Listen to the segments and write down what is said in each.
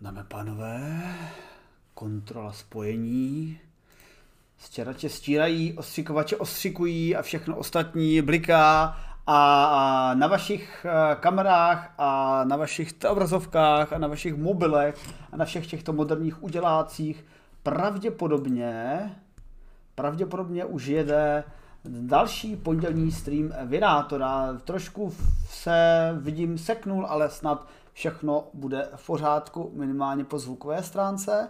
Dáme pánové, kontrola spojení. Stěrače stírají, ostřikovače ostřikují a všechno ostatní bliká a na vašich eh, kamerách a na vašich obrazovkách a na vašich mobilech a na všech těchto moderních udělácích pravděpodobně pravděpodobně už jede další pondělní stream Virátora. Trošku se vidím seknul, ale snad všechno bude v pořádku, minimálně po zvukové stránce.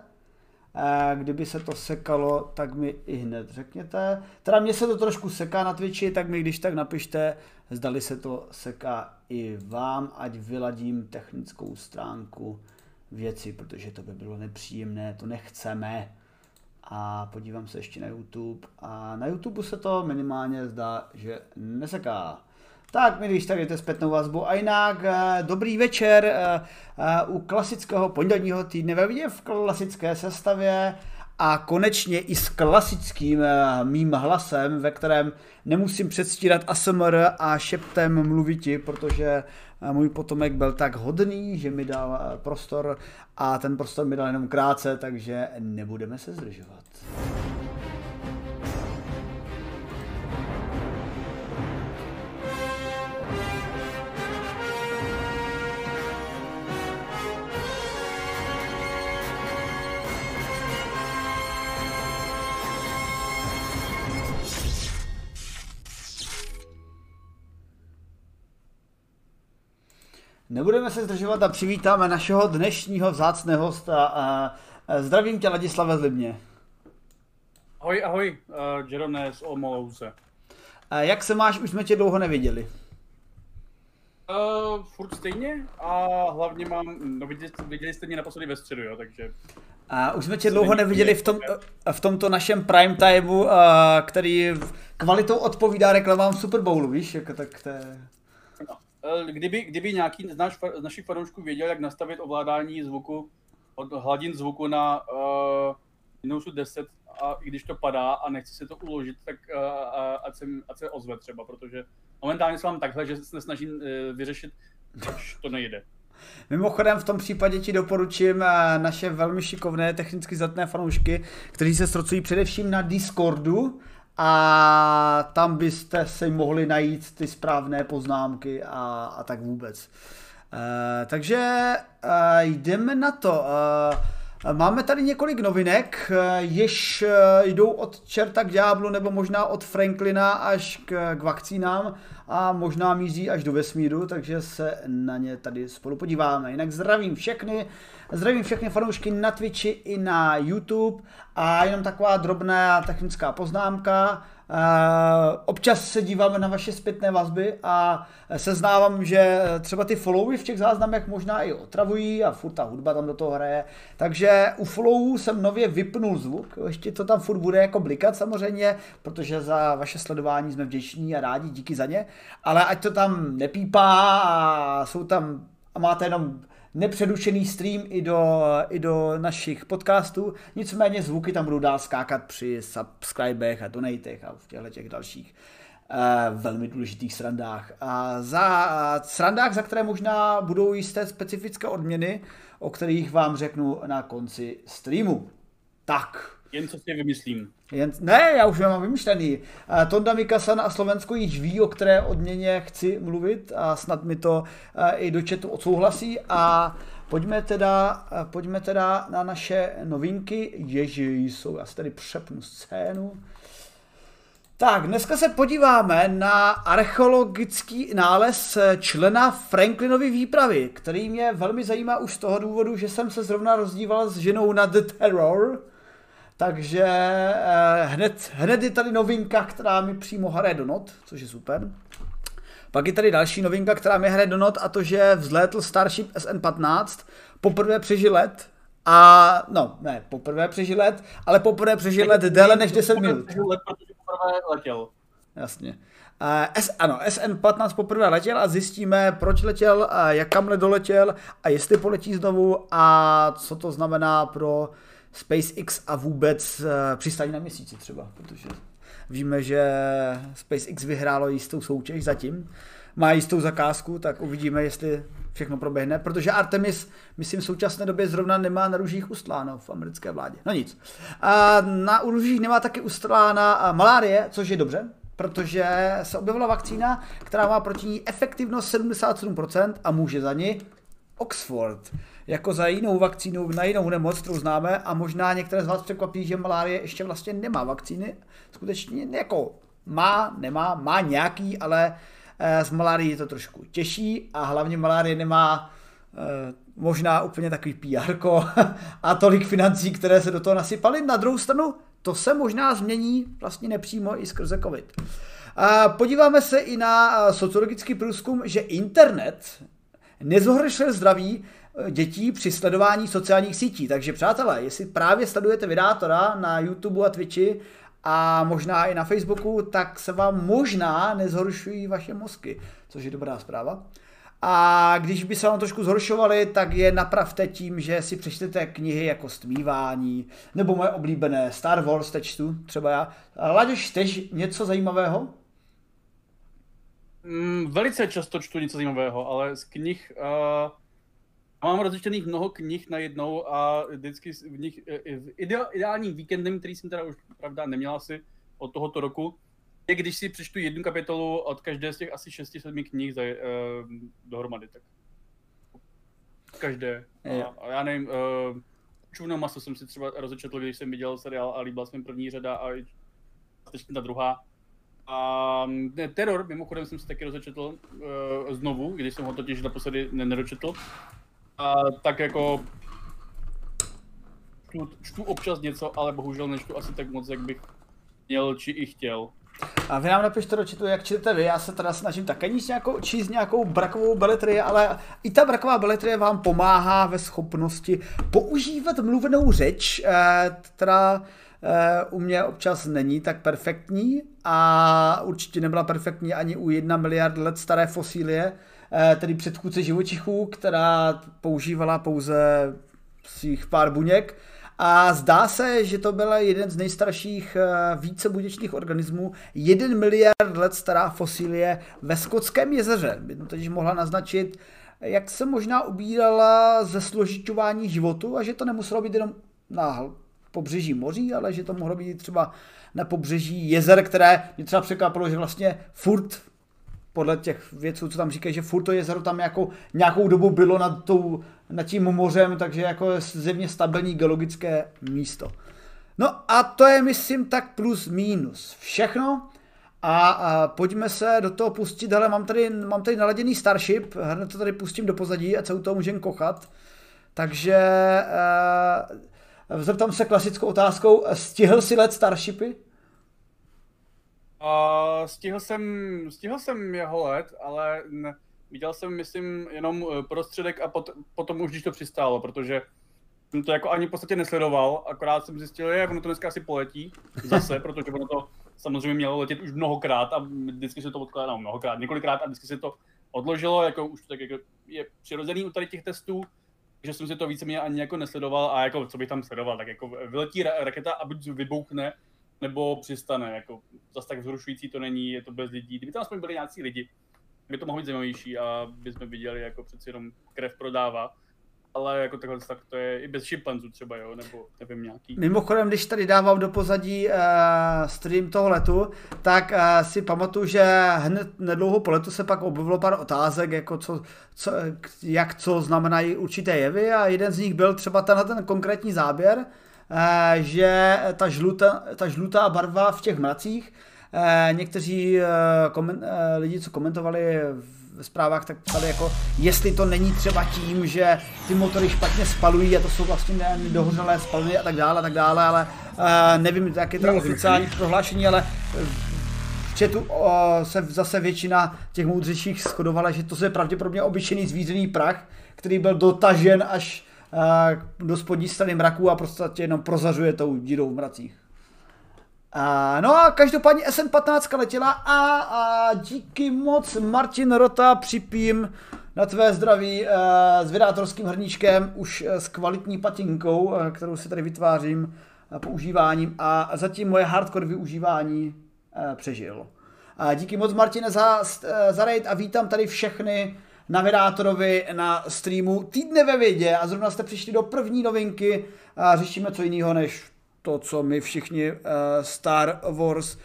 Eh, kdyby se to sekalo, tak mi i hned řekněte. Teda mně se to trošku seká na Twitchi, tak mi když tak napište, zdali se to seká i vám, ať vyladím technickou stránku věci, protože to by bylo nepříjemné, to nechceme. A podívám se ještě na YouTube a na YouTube se to minimálně zdá, že neseká. Tak mi když tak jdete zpětnou vazbu. A jinak eh, dobrý večer eh, eh, u klasického pondělního týdne ve vidě v klasické sestavě a konečně i s klasickým mým hlasem, ve kterém nemusím předstírat ASMR a šeptem mluviti, protože můj potomek byl tak hodný, že mi dal prostor a ten prostor mi dal jenom krátce, takže nebudeme se zdržovat. Nebudeme se zdržovat a přivítáme našeho dnešního vzácného hosta. Zdravím tě, Ladislave Zlibně. Ahoj, ahoj, uh, Jerome z Omolouze. A jak se máš? Už jsme tě dlouho neviděli. Uh, furt stejně a hlavně mám, no viděli, viděli jste mě naposledy ve středu, jo, takže... A už jsme tě dlouho neviděli v, tom, v tomto našem prime timeu, který kvalitou odpovídá reklamám Super Bowlu, víš, jako tak to je... Eh, kdyby, kdyby nějaký z, naš, z našich fanoušků věděl, jak nastavit ovládání zvuku, od hladin zvuku na uh, Windows 10 a i když to padá a nechci si to uložit, tak uh, ať, se, ať se ozve třeba, protože momentálně se mám takhle, že se snažím uh, vyřešit, až to nejde. Mimochodem v tom případě ti doporučím naše velmi šikovné technicky zatné fanoušky, kteří se strocují především na Discordu, a tam byste si mohli najít ty správné poznámky a, a tak vůbec. E, takže e, jdeme na to. E, máme tady několik novinek, jež jdou od čerta k ďáblu, nebo možná od Franklina až k, k vakcínám a možná míří až do vesmíru, takže se na ně tady spolu podíváme. Jinak zdravím všechny, zdravím všechny fanoušky na Twitchi i na YouTube a jenom taková drobná technická poznámka. Občas se díváme na vaše zpětné vazby a seznávám, že třeba ty followy v těch záznamech možná i otravují a furt ta hudba tam do toho hraje. Takže u followů jsem nově vypnul zvuk, ještě to tam furt bude jako blikat samozřejmě, protože za vaše sledování jsme vděční a rádi, díky za ně, ale ať to tam nepípá a jsou tam a máte jenom nepředušený stream i do, i do našich podcastů, nicméně zvuky tam budou dál skákat při subscribech a donatech a v těchto těch dalších uh, velmi důležitých srandách. A za uh, srandách, za které možná budou jisté specifické odměny, o kterých vám řeknu na konci streamu. Tak, jen co si vymyslím. Jen, ne, já už mám vymyšlený. Uh, Tonda Mikasan a Slovensko již ví, o které odměně chci mluvit a snad mi to uh, i do chatu odsouhlasí a pojďme teda, uh, pojďme teda na naše novinky. Ježi, jsou, já si tady přepnu scénu. Tak, dneska se podíváme na archeologický nález člena Franklinovy výpravy, který mě velmi zajímá už z toho důvodu, že jsem se zrovna rozdíval s ženou na The Terror, takže eh, hned, hned je tady novinka, která mi přímo hraje do not, což je super. Pak je tady další novinka, která mi hraje do not a to, že vzlétl Starship SN-15, poprvé přežil let, a no, ne, poprvé přežil let, ale poprvé přežil let déle než 10 minut. Let, protože poprvé letěl. Jasně. Uh, S, ano, SN15 poprvé letěl a zjistíme, proč letěl, uh, jak kam doletěl a jestli poletí znovu a co to znamená pro SpaceX a vůbec uh, přistání na měsíci třeba, protože víme, že SpaceX vyhrálo jistou soutěž zatím. má jistou zakázku, tak uvidíme, jestli všechno proběhne, protože Artemis, myslím, v současné době zrovna nemá na růžích ustláno v americké vládě. No nic. A na růžích nemá taky ustlána malárie, což je dobře, protože se objevila vakcína, která má proti ní efektivnost 77% a může za ní Oxford. Jako za jinou vakcínu na jinou nemoc, kterou známe a možná některé z vás překvapí, že malárie ještě vlastně nemá vakcíny. Skutečně jako má, nemá, má nějaký, ale z eh, malárie je to trošku těžší a hlavně malárie nemá eh, možná úplně takový PR a tolik financí, které se do toho nasypaly. Na druhou stranu to se možná změní vlastně nepřímo i skrze COVID. Podíváme se i na eh, sociologický průzkum, že internet nezhoršil zdraví dětí při sledování sociálních sítí. Takže přátelé, jestli právě sledujete vydátora na YouTube a Twitchi a možná i na Facebooku, tak se vám možná nezhoršují vaše mozky, což je dobrá zpráva. A když by se vám trošku zhoršovaly, tak je napravte tím, že si přečtete knihy jako Stmívání, nebo moje oblíbené Star Wars textu, třeba já. Laděš, čteš něco zajímavého? Mm, velice často čtu něco zajímavého, ale z knih uh mám rozečtených mnoho knih najednou a vždycky v nich, e, v ideálním víkendem, který jsem teda už pravda neměl asi od tohoto roku, je když si přečtu jednu kapitolu od každé z těch asi 6-7 knih za, uh, dohromady. Tak. Každé. A, a já nevím, uh, Čuvno maso jsem si třeba rozečetl, když jsem viděl seriál a líbila se mi první řada a teď ta druhá. A ne, Terror, mimochodem jsem si taky rozečetl uh, znovu, když jsem ho totiž naposledy nedočetl. A tak jako čtu, čtu občas něco, ale bohužel nečtu asi tak moc, jak bych měl či i chtěl. A vy nám napište do četu, jak čtete vy, já se teda snažím také níst nějakou, číst nějakou brakovou beletrii, ale i ta braková beletrie vám pomáhá ve schopnosti používat mluvenou řeč, eh, která eh, u mě občas není tak perfektní a určitě nebyla perfektní ani u jedna miliard let staré fosílie, tedy předchůdce živočichů, která používala pouze svých pár buněk. A zdá se, že to byl jeden z nejstarších eh, více buněčných organismů, jeden miliard let stará fosílie ve Skotském jezeře. By to totiž mohla naznačit, jak se možná ubírala ze složitování životu a že to nemuselo být jenom na pobřeží moří, ale že to mohlo být třeba na pobřeží jezer, které mě třeba překvapilo, že vlastně furt podle těch věců, co tam říkají, že furt to jezero tam jako nějakou dobu bylo nad, tou, nad tím mořem, takže jako je zjevně stabilní geologické místo. No a to je, myslím, tak plus minus všechno. A, a pojďme se do toho pustit, ale mám tady, mám tady naladěný Starship, hned to tady pustím do pozadí a celou toho můžeme kochat. Takže uh, zeptám se klasickou otázkou, stihl si let Starshipy? Uh, stihl, jsem, stihl jsem jeho let, ale ne, viděl jsem, myslím, jenom eh, prostředek a pot, potom už když to přistálo, protože jsem to jako ani v podstatě nesledoval, akorát jsem zjistil, že ono to dneska asi poletí zase, protože ono to samozřejmě mělo letět už mnohokrát a vždycky se to odkládalo, no, mnohokrát, několikrát a vždycky se to odložilo, jako už tak jako je přirozený u tady těch testů, že jsem si to víceméně ani jako nesledoval a jako co bych tam sledoval, tak jako vyletí raketa a buď vybouchne, nebo přistane. Jako, zase tak vzrušující to není, je to bez lidí. Kdyby tam aspoň byli nějací lidi, by to mohlo být zajímavější a by jsme viděli, jako přeci jenom krev prodává. Ale jako takhle tak to je i bez šimpanzů třeba, jo, nebo nevím nějaký. Mimochodem, když tady dávám do pozadí uh, stream toho letu, tak uh, si pamatuju, že hned nedlouho po letu se pak objevilo pár otázek, jako co, co, jak co znamenají určité jevy a jeden z nich byl třeba tenhle ten konkrétní záběr, že ta žlutá, ta žlutá barva v těch mracích, eh, někteří eh, komen, lidi, co komentovali v zprávách, tak psali jako, jestli to není třeba tím, že ty motory špatně spalují a to jsou vlastně nedohořelé spaliny a tak dále, a tak dále, ale nevím, jak je to oficiální prohlášení, ale chatu se zase většina těch moudřejších shodovala, že to je pravděpodobně obyčejný zvířený prach, který byl dotažen až do spodní strany mraků a prostě jenom prozařuje tou dírou v mracích. A, no a každopádně SN15 letěla a, a díky moc Martin Rota připím na tvé zdraví a, s vydátorským hrníčkem už s kvalitní patinkou, a, kterou si tady vytvářím a, používáním a zatím moje hardcore využívání a, přežil. Díky moc Martine za, za raid a vítám tady všechny navidátorovi na streamu Týdne ve vědě a zrovna jste přišli do první novinky a řešíme co jiného než to, co my všichni uh, Star Wars uh,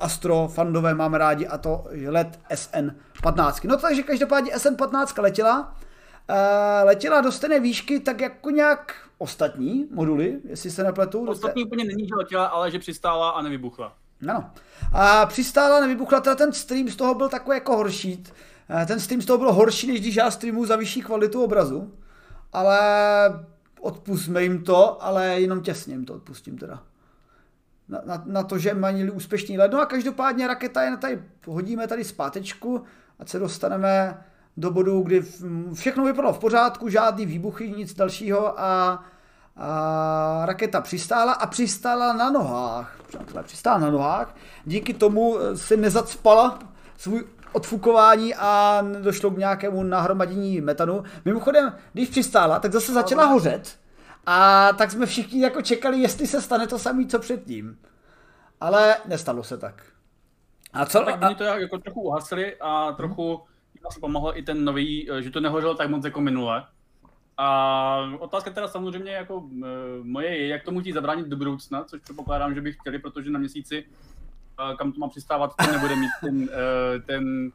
Astro fandové máme rádi a to let SN15. No takže každopádně SN15 letěla, uh, letěla do stejné výšky tak jako nějak ostatní moduly, jestli se nepletu. Ostatní úplně není, že letěla, ale že přistála a nevybuchla. Ano. A přistála, nevybuchla, teda ten stream z toho byl takový jako horší. Ten stream z toho byl horší, než když já streamu za vyšší kvalitu obrazu. Ale odpustme jim to, ale jenom těsně jim to odpustím teda. Na, na, na to, že mají úspěšný let. No a každopádně raketa je tady, hodíme tady zpátečku, ať se dostaneme do bodu, kdy všechno vypadalo v pořádku, žádný výbuchy, nic dalšího a, a raketa přistála a přistála na nohách. Přistála na nohách. Díky tomu si nezacpala svůj odfukování a došlo k nějakému nahromadění metanu. Mimochodem, když přistála, tak zase začala hořet a tak jsme všichni jako čekali, jestli se stane to samé, co předtím. Ale nestalo se tak. A co? Tak oni to jako trochu uhasili a trochu asi pomohl i ten nový, že to nehořelo tak moc jako minule. A otázka teda samozřejmě jako e, moje je, jak tomu chtít zabránit do budoucna, což předpokládám, že by chtěli, protože na měsíci kam to má přistávat, to nebude mít ten, uh, ten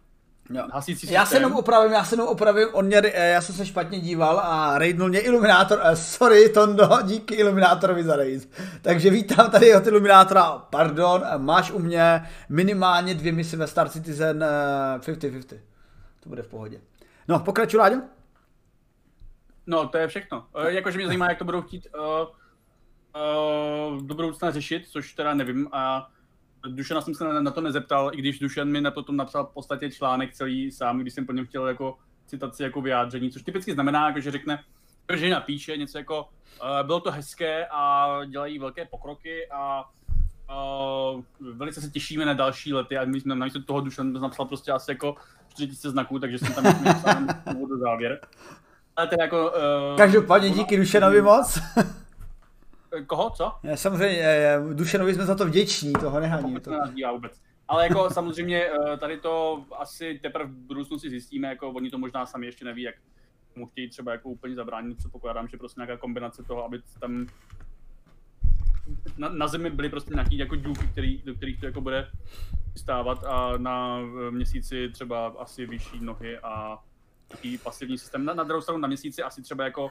Jo. Hasící. Já se jenom opravím, já se jenom opravím, on mě, eh, já jsem se špatně díval a raidnul mě Iluminátor, uh, sorry Tondo, díky Ilumínátorovi za raid. Takže vítám tady od Iluminátora, pardon, máš u mě minimálně dvě misy ve Star Citizen 50-50. To bude v pohodě. No, pokračuj, Láďo. No, to je všechno. Uh, jakože mě zajímá, jak to budou chtít uh, uh, do budoucna řešit, což teda nevím. A Dušana jsem se na to nezeptal, i když Dušan mi na to napsal v podstatě článek celý sám, když jsem po něm chtěl jako citaci jako vyjádření, což typicky znamená, jako, že řekne, že napíše něco jako uh, bylo to hezké a dělají velké pokroky a uh, velice se těšíme na další lety a my jsme namísto toho Dušan napsal prostě asi jako 4000 znaků, takže jsem tam napsal do závěr. Ale teda jako... Uh, Každopádně díky Dušanovi moc. Koho, co? Já samozřejmě, Dušenovi jsme za to vděční, toho nehaní. To... vůbec. Ale jako samozřejmě eh, tady to asi teprve v budoucnosti zjistíme, jako oni to možná sami ještě neví, jak mu chtějí třeba jako úplně zabránit, předpokládám, že prostě nějaká kombinace toho, aby tam na, na zemi byly prostě nějaký jako dílky, který, do kterých to jako bude stávat a na měsíci třeba asi vyšší nohy a taký pasivní systém. Na, na druhou stranu na měsíci asi třeba jako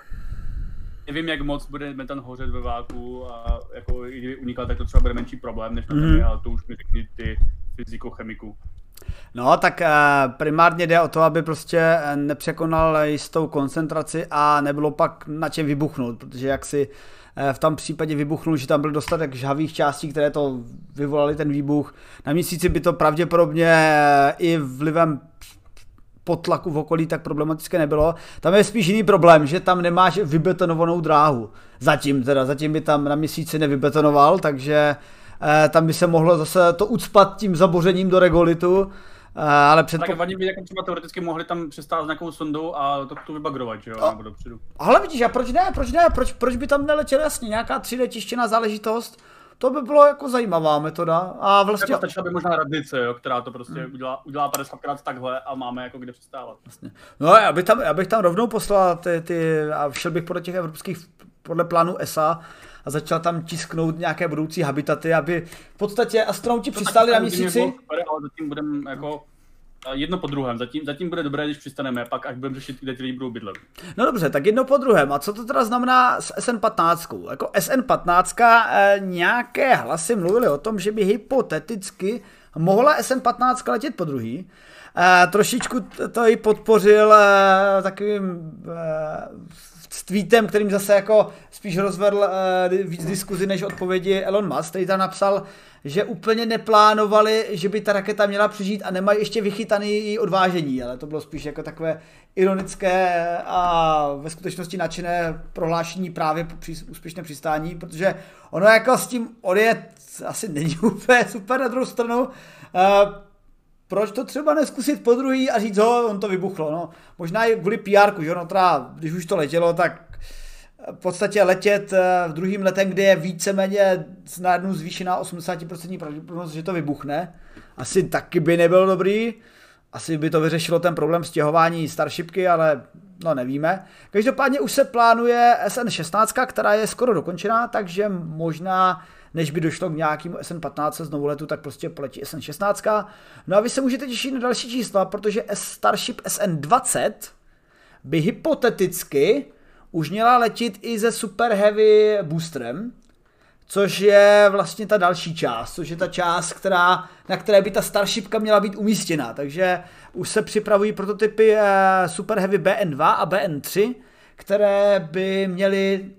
nevím, jak moc bude metan hořet ve váku a jako kdyby unikal, tak to třeba bude menší problém než na mm. ale to už mi řekni ty fyziko-chemiku. No, tak eh, primárně jde o to, aby prostě eh, nepřekonal jistou koncentraci a nebylo pak na čem vybuchnout, protože jak si eh, v tom případě vybuchnul, že tam byl dostatek žhavých částí, které to vyvolali ten výbuch. Na měsíci by to pravděpodobně i vlivem potlaku v okolí tak problematické nebylo. Tam je spíš jiný problém, že tam nemáš vybetonovanou dráhu. Zatím teda, zatím by tam na měsíci nevybetonoval, takže eh, tam by se mohlo zase to ucpat tím zabořením do regolitu. Uh, ale před... Tak vadí by jako třeba teoreticky mohli tam přistát s nějakou sondou a to, to vybagrovat, že jo, a... nebo dopředu. Ale vidíš, a proč ne, proč ne, proč, proč by tam neletěl jasně, nějaká 3D tištěná záležitost, to by bylo jako zajímavá metoda. A vlastně... Jako stačila by možná radnice, jo, která to prostě hmm. udělá, udělá 50 krát takhle a máme jako kde přistávat. Vlastně. No já bych, tam, já bych tam rovnou poslal ty, ty, a šel bych podle těch evropských, podle plánu ESA a začal tam tisknout nějaké budoucí habitaty, aby v podstatě astronauti přistáli na měsíci. Ale zatím budeme jako jedno po druhém. Zatím, zatím bude dobré, když přistaneme, pak až budeme řešit, kde ty lidi budou bydlet. No dobře, tak jedno po druhém. A co to teda znamená s SN15? Jako SN15 eh, nějaké hlasy mluvily o tom, že by hypoteticky mohla SN15 letět po druhý. Eh, trošičku to i podpořil eh, takovým eh, s tweetem, kterým zase jako spíš rozvedl eh, víc diskuzi než odpovědi Elon Musk, který tam napsal, že úplně neplánovali, že by ta raketa měla přežít a nemají ještě vychytaný její odvážení, ale to bylo spíš jako takové ironické a ve skutečnosti nadšené prohlášení právě po při, úspěšné přistání, protože ono jako s tím odjet asi není úplně super na druhou stranu. Uh, proč to třeba neskusit po druhý a říct, ho, on to vybuchlo, no. Možná i kvůli PR, že no, teda, když už to letělo, tak v podstatě letět v druhým letem, kde je víceméně najednou zvýšená 80% pravděpodobnost, že to vybuchne. Asi taky by nebyl dobrý. Asi by to vyřešilo ten problém stěhování Starshipky, ale no nevíme. Každopádně už se plánuje SN16, která je skoro dokončená, takže možná než by došlo k nějakému SN15 znovu letu, tak prostě poletí SN16. No a vy se můžete těšit na další čísla, protože Starship SN20 by hypoteticky už měla letět i ze Super Heavy boosterem, což je vlastně ta další část, což je ta část, která, na které by ta Starshipka měla být umístěna. Takže už se připravují prototypy eh, Super Heavy BN2 a BN3, které by měly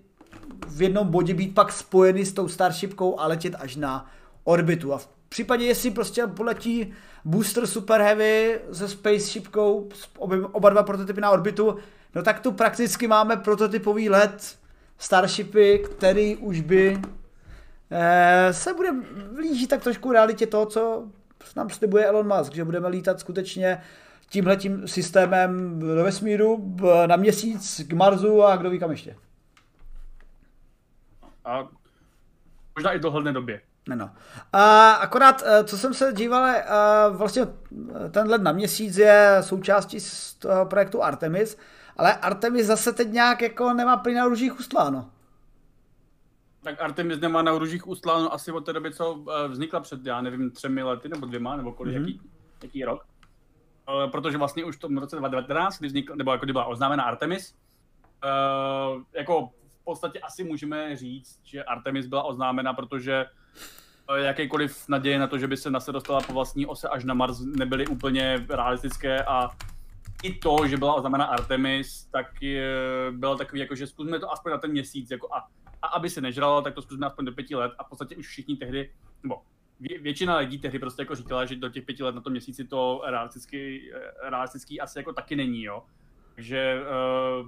v jednom bodě být pak spojeny s tou Starshipkou a letět až na orbitu. A v případě, jestli prostě poletí booster Super Heavy se Spaceshipkou, oba dva prototypy na orbitu, no tak tu prakticky máme prototypový let Starshipy, který už by eh, se bude blížit tak trošku realitě toho, co nám slibuje Elon Musk, že budeme lítat skutečně tímhletím systémem do vesmíru, na měsíc, k Marsu a kdo ví kam ještě. A možná i dohledné době. No. A akorát, eh, co jsem se díval, eh, vlastně eh, ten let na měsíc je součástí z toho projektu Artemis, ale Artemis zase teď nějak jako nemá plyn na růžích ustláno. Tak Artemis nemá na růžích ustláno asi od té doby, co vznikla před, já nevím, třemi lety nebo dvěma, nebo kolik, mm-hmm. jaký, jaký rok. Protože vlastně už v tom roce 2019, kdy vznikla, nebo jako kdy byla oznámena Artemis, jako podstatě asi můžeme říct, že Artemis byla oznámena, protože eh, jakékoliv naděje na to, že by se NASA dostala po vlastní ose až na Mars, nebyly úplně realistické a i to, že byla oznámena Artemis, tak je, bylo takový, jako, že zkusme to aspoň na ten měsíc, jako a, a aby se nežralo, tak to zkusme aspoň do pěti let a v podstatě už všichni tehdy, nebo vě, většina lidí tehdy prostě jako říkala, že do těch pěti let na tom měsíci to realistický, eh, realistický asi jako taky není, jo. Takže uh,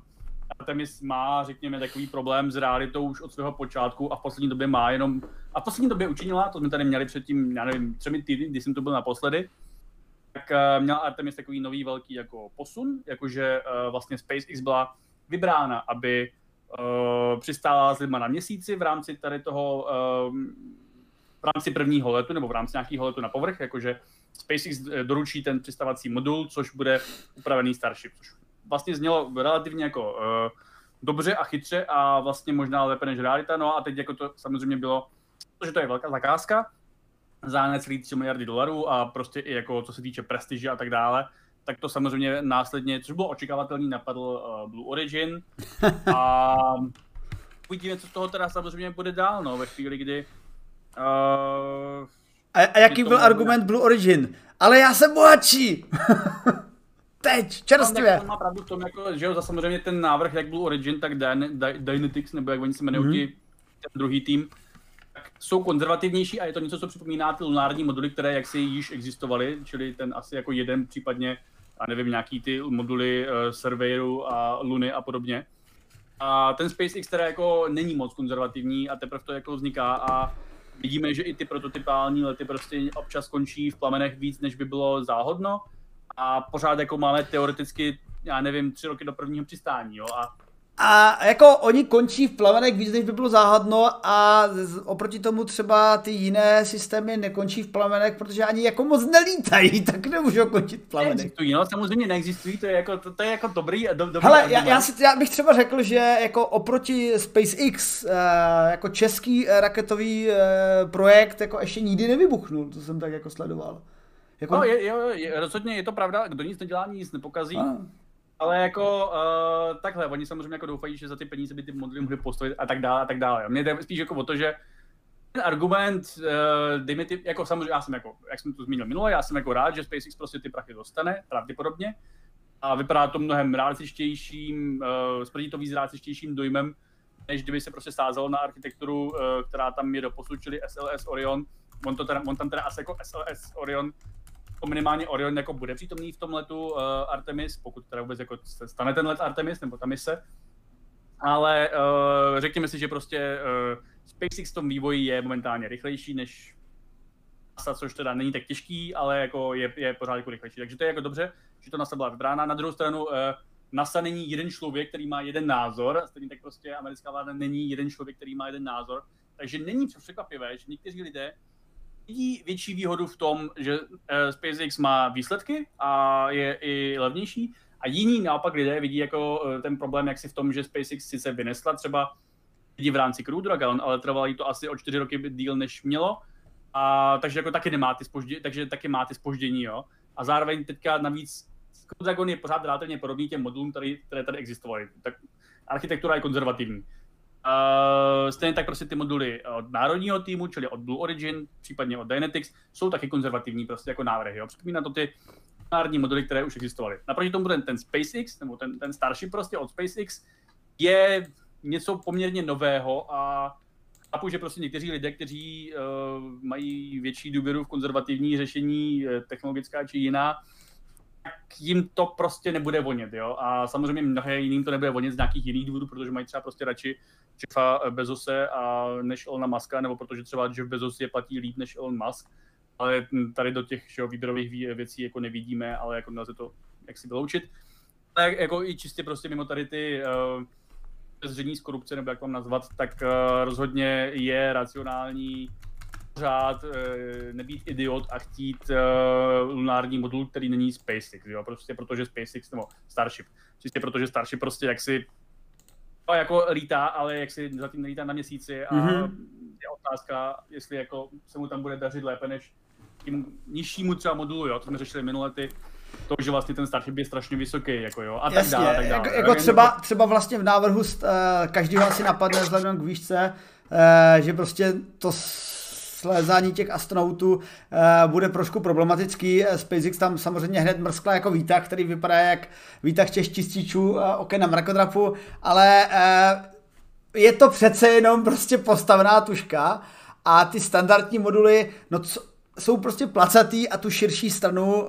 Artemis má, řekněme, takový problém s realitou už od svého počátku a v poslední době má jenom, a v poslední době učinila, to jsme tady měli předtím, já nevím, třemi týdny, když jsem tu byl naposledy, tak uh, měla Artemis takový nový velký jako posun, jakože uh, vlastně SpaceX byla vybrána, aby uh, přistála s lidma na měsíci v rámci tady toho, v rámci prvního letu nebo v rámci nějakého letu na povrch, jakože SpaceX doručí ten přistávací modul, což bude upravený Starship, což vlastně znělo relativně jako uh, dobře a chytře a vlastně možná lépe než realita. No a teď jako to samozřejmě bylo, protože to je velká zakázka, za necelý 3 miliardy dolarů a prostě i jako co se týče prestiže a tak dále, tak to samozřejmě následně, což bylo očekávatelný, napadl uh, Blue Origin a uvidíme, co z toho teda samozřejmě bude dál, no, ve chvíli, kdy uh, a, a jaký byl argument Blue Origin? Ale já jsem bohatší! teď, čerstvě. On má pravdu v tom, jako, že jo, za samozřejmě ten návrh, jak byl Origin, tak Dynetics, nebo jak oni se jmenují, mm-hmm. ten druhý tým, tak jsou konzervativnější a je to něco, co připomíná ty lunární moduly, které jaksi již existovaly, čili ten asi jako jeden případně, a nevím, nějaký ty moduly uh, Surveyoru a Luny a podobně. A ten SpaceX teda jako není moc konzervativní a teprve to jako vzniká a vidíme, že i ty prototypální lety prostě občas končí v plamenech víc, než by bylo záhodno a pořád jako máme teoreticky, já nevím, tři roky do prvního přistání, jo, a a jako oni končí v plamenech víc, než by bylo záhadno a oproti tomu třeba ty jiné systémy nekončí v plamenech, protože ani jako moc nelítají, tak nemůžou končit v plamenech. Neexistují, no samozřejmě neexistují, to je jako, to, to je jako dobrý, do, dobrý Hele, já, já, si, já, bych třeba řekl, že jako oproti SpaceX, uh, jako český uh, raketový uh, projekt jako ještě nikdy nevybuchnul, to jsem tak jako sledoval. Jako... No, je, je, je, rozhodně je to pravda, kdo nic nedělá, nic nepokazí. A. Ale jako uh, takhle, oni samozřejmě jako doufají, že za ty peníze by ty modely mohli postavit a tak dále a tak dále. Mně jde spíš jako o to, že ten argument, uh, dejme ty, jako samozřejmě, já jsem jako, jak jsem to zmínil minule, já jsem jako rád, že SpaceX prostě ty prachy dostane, pravděpodobně. A vypadá to mnohem realističtějším, uh, to víc dojmem, než kdyby se prostě sázelo na architekturu, uh, která tam je do posud, čili SLS Orion. On, to teda, on tam teda asi jako SLS Orion minimálně Orion jako bude přítomný v tom letu uh, Artemis, pokud teda vůbec jako stane ten let Artemis nebo ta mise. Ale uh, řekněme si, že prostě uh, SpaceX v tom vývoji je momentálně rychlejší než NASA, což teda není tak těžký, ale jako je, je pořád jako rychlejší. Takže to je jako dobře, že to NASA byla vybrána. Na druhou stranu uh, NASA není jeden člověk, který má jeden názor, stejně tak prostě americká vláda není jeden člověk, který má jeden názor. Takže není překvapivé, že někteří lidé vidí větší výhodu v tom, že eh, SpaceX má výsledky a je i levnější, a jiní naopak lidé vidí jako eh, ten problém, jak si v tom, že SpaceX sice vynesla třeba lidi v rámci Crew Dragon, ale trvalo jí to asi o čtyři roky díl, než mělo. A, takže jako taky nemá ty spoždění, takže taky má ty spoždění, jo. A zároveň teďka navíc Crew Dragon je pořád relativně podobný těm modulům, které, které tady existovaly. Tak architektura je konzervativní. Uh, stejně tak prostě ty moduly od národního týmu, čili od Blue Origin, případně od Dynetics, jsou taky konzervativní prostě jako návrhy. Připomíná to ty národní moduly, které už existovaly. Naproti tomu ten, ten SpaceX, nebo ten, ten Starship prostě od SpaceX, je něco poměrně nového a chápu, že prostě někteří lidé, kteří uh, mají větší důvěru v konzervativní řešení uh, technologická či jiná, tak jim to prostě nebude vonět, jo. A samozřejmě mnohé jiným to nebude vonět z nějakých jiných důvodů, protože mají třeba prostě radši Jeffa Bezose a než Elona Muska, nebo protože třeba Jeff Bezos je platí líp než Elon Musk ale tady do těch že, výběrových věcí jako nevidíme, ale jako nelze to jak si vyloučit. Ale jako i čistě prostě mimo tady ty uh, zřední z korupce, nebo jak vám nazvat, tak uh, rozhodně je racionální pořád uh, nebýt idiot a chtít uh, lunární modul, který není SpaceX, jo? prostě protože SpaceX nebo Starship. Čistě protože Starship prostě jaksi jako lítá, ale jak si zatím nelítá na měsíci a mm-hmm. je otázka, jestli jako se mu tam bude dařit lépe než tím nižšímu třeba modulu, jo, to jsme řešili minulé ty, to, že vlastně ten Starship je strašně vysoký, jako jo, a Jasně, tak dále, tak dále. Jako, jako třeba, třeba vlastně v návrhu uh, každýho asi napadne vzhledem k výšce, uh, že prostě to slézání těch astronautů uh, bude trošku problematický. SpaceX tam samozřejmě hned mrskla jako výtah, který vypadá jak výtah těch čističů uh, oken na mrakodrapu, ale je to přece jenom prostě postavená tuška a ty standardní moduly, no co, jsou prostě placatý a tu širší stranu uh,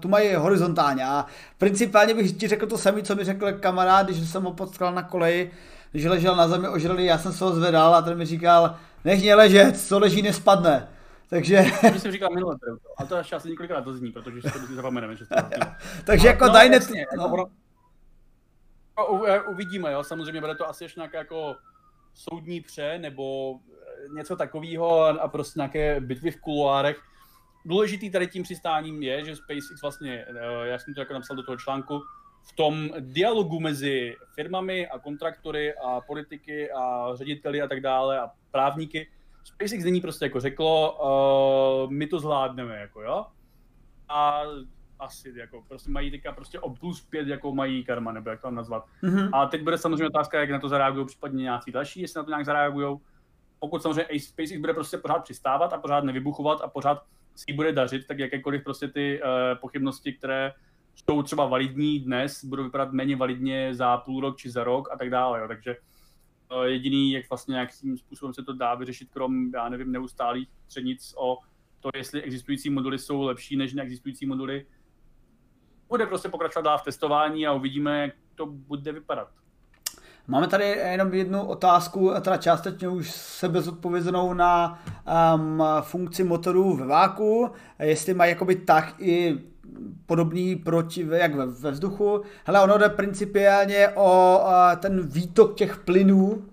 tu mají horizontálně. A principálně bych ti řekl to samé, co mi řekl kamarád, když jsem ho potkal na koleji, když ležel na zemi ožralý, já jsem se ho zvedal a ten mi říkal, nech mě ležet, co leží nespadne. Takže... To jsem říkal minule, a to ještě asi několikrát to zní, protože si to zapomeneme, že to Takže jako no, Dynet... Jasně, no. Jako uvidíme, jo, samozřejmě bude to asi ještě nějaké jako soudní pře, nebo něco takového a prostě nějaké bitvy v kuloárech. Důležitý tady tím přistáním je, že SpaceX vlastně, eh, já jsem to jako napsal do toho článku, v tom dialogu mezi firmami a kontraktory a politiky a řediteli a tak dále a právníky, SpaceX není prostě jako řeklo, uh, my to zvládneme, jako jo. A asi, jako prostě mají teďka prostě o plus pět, jako mají karma, nebo jak to nazvat. Mm-hmm. A teď bude samozřejmě otázka, jak na to zareagují případně nějací další, jestli na to nějak zareagují pokud samozřejmě SpaceX bude prostě pořád přistávat a pořád nevybuchovat a pořád si bude dařit, tak jakékoliv prostě ty uh, pochybnosti, které jsou třeba validní dnes, budou vypadat méně validně za půl rok či za rok a tak dále. Jo. Takže uh, jediný, jak vlastně nějakým způsobem se to dá vyřešit, krom, já nevím, neustálých třenic o to, jestli existující moduly jsou lepší než neexistující moduly, bude prostě pokračovat dál v testování a uvidíme, jak to bude vypadat. Máme tady jenom jednu otázku, teda částečně už sebe zodpovězenou na um, funkci motorů ve váku, jestli mají jakoby tak i podobný proti, jak ve, ve vzduchu. Hele, ono jde principiálně o uh, ten výtok těch plynů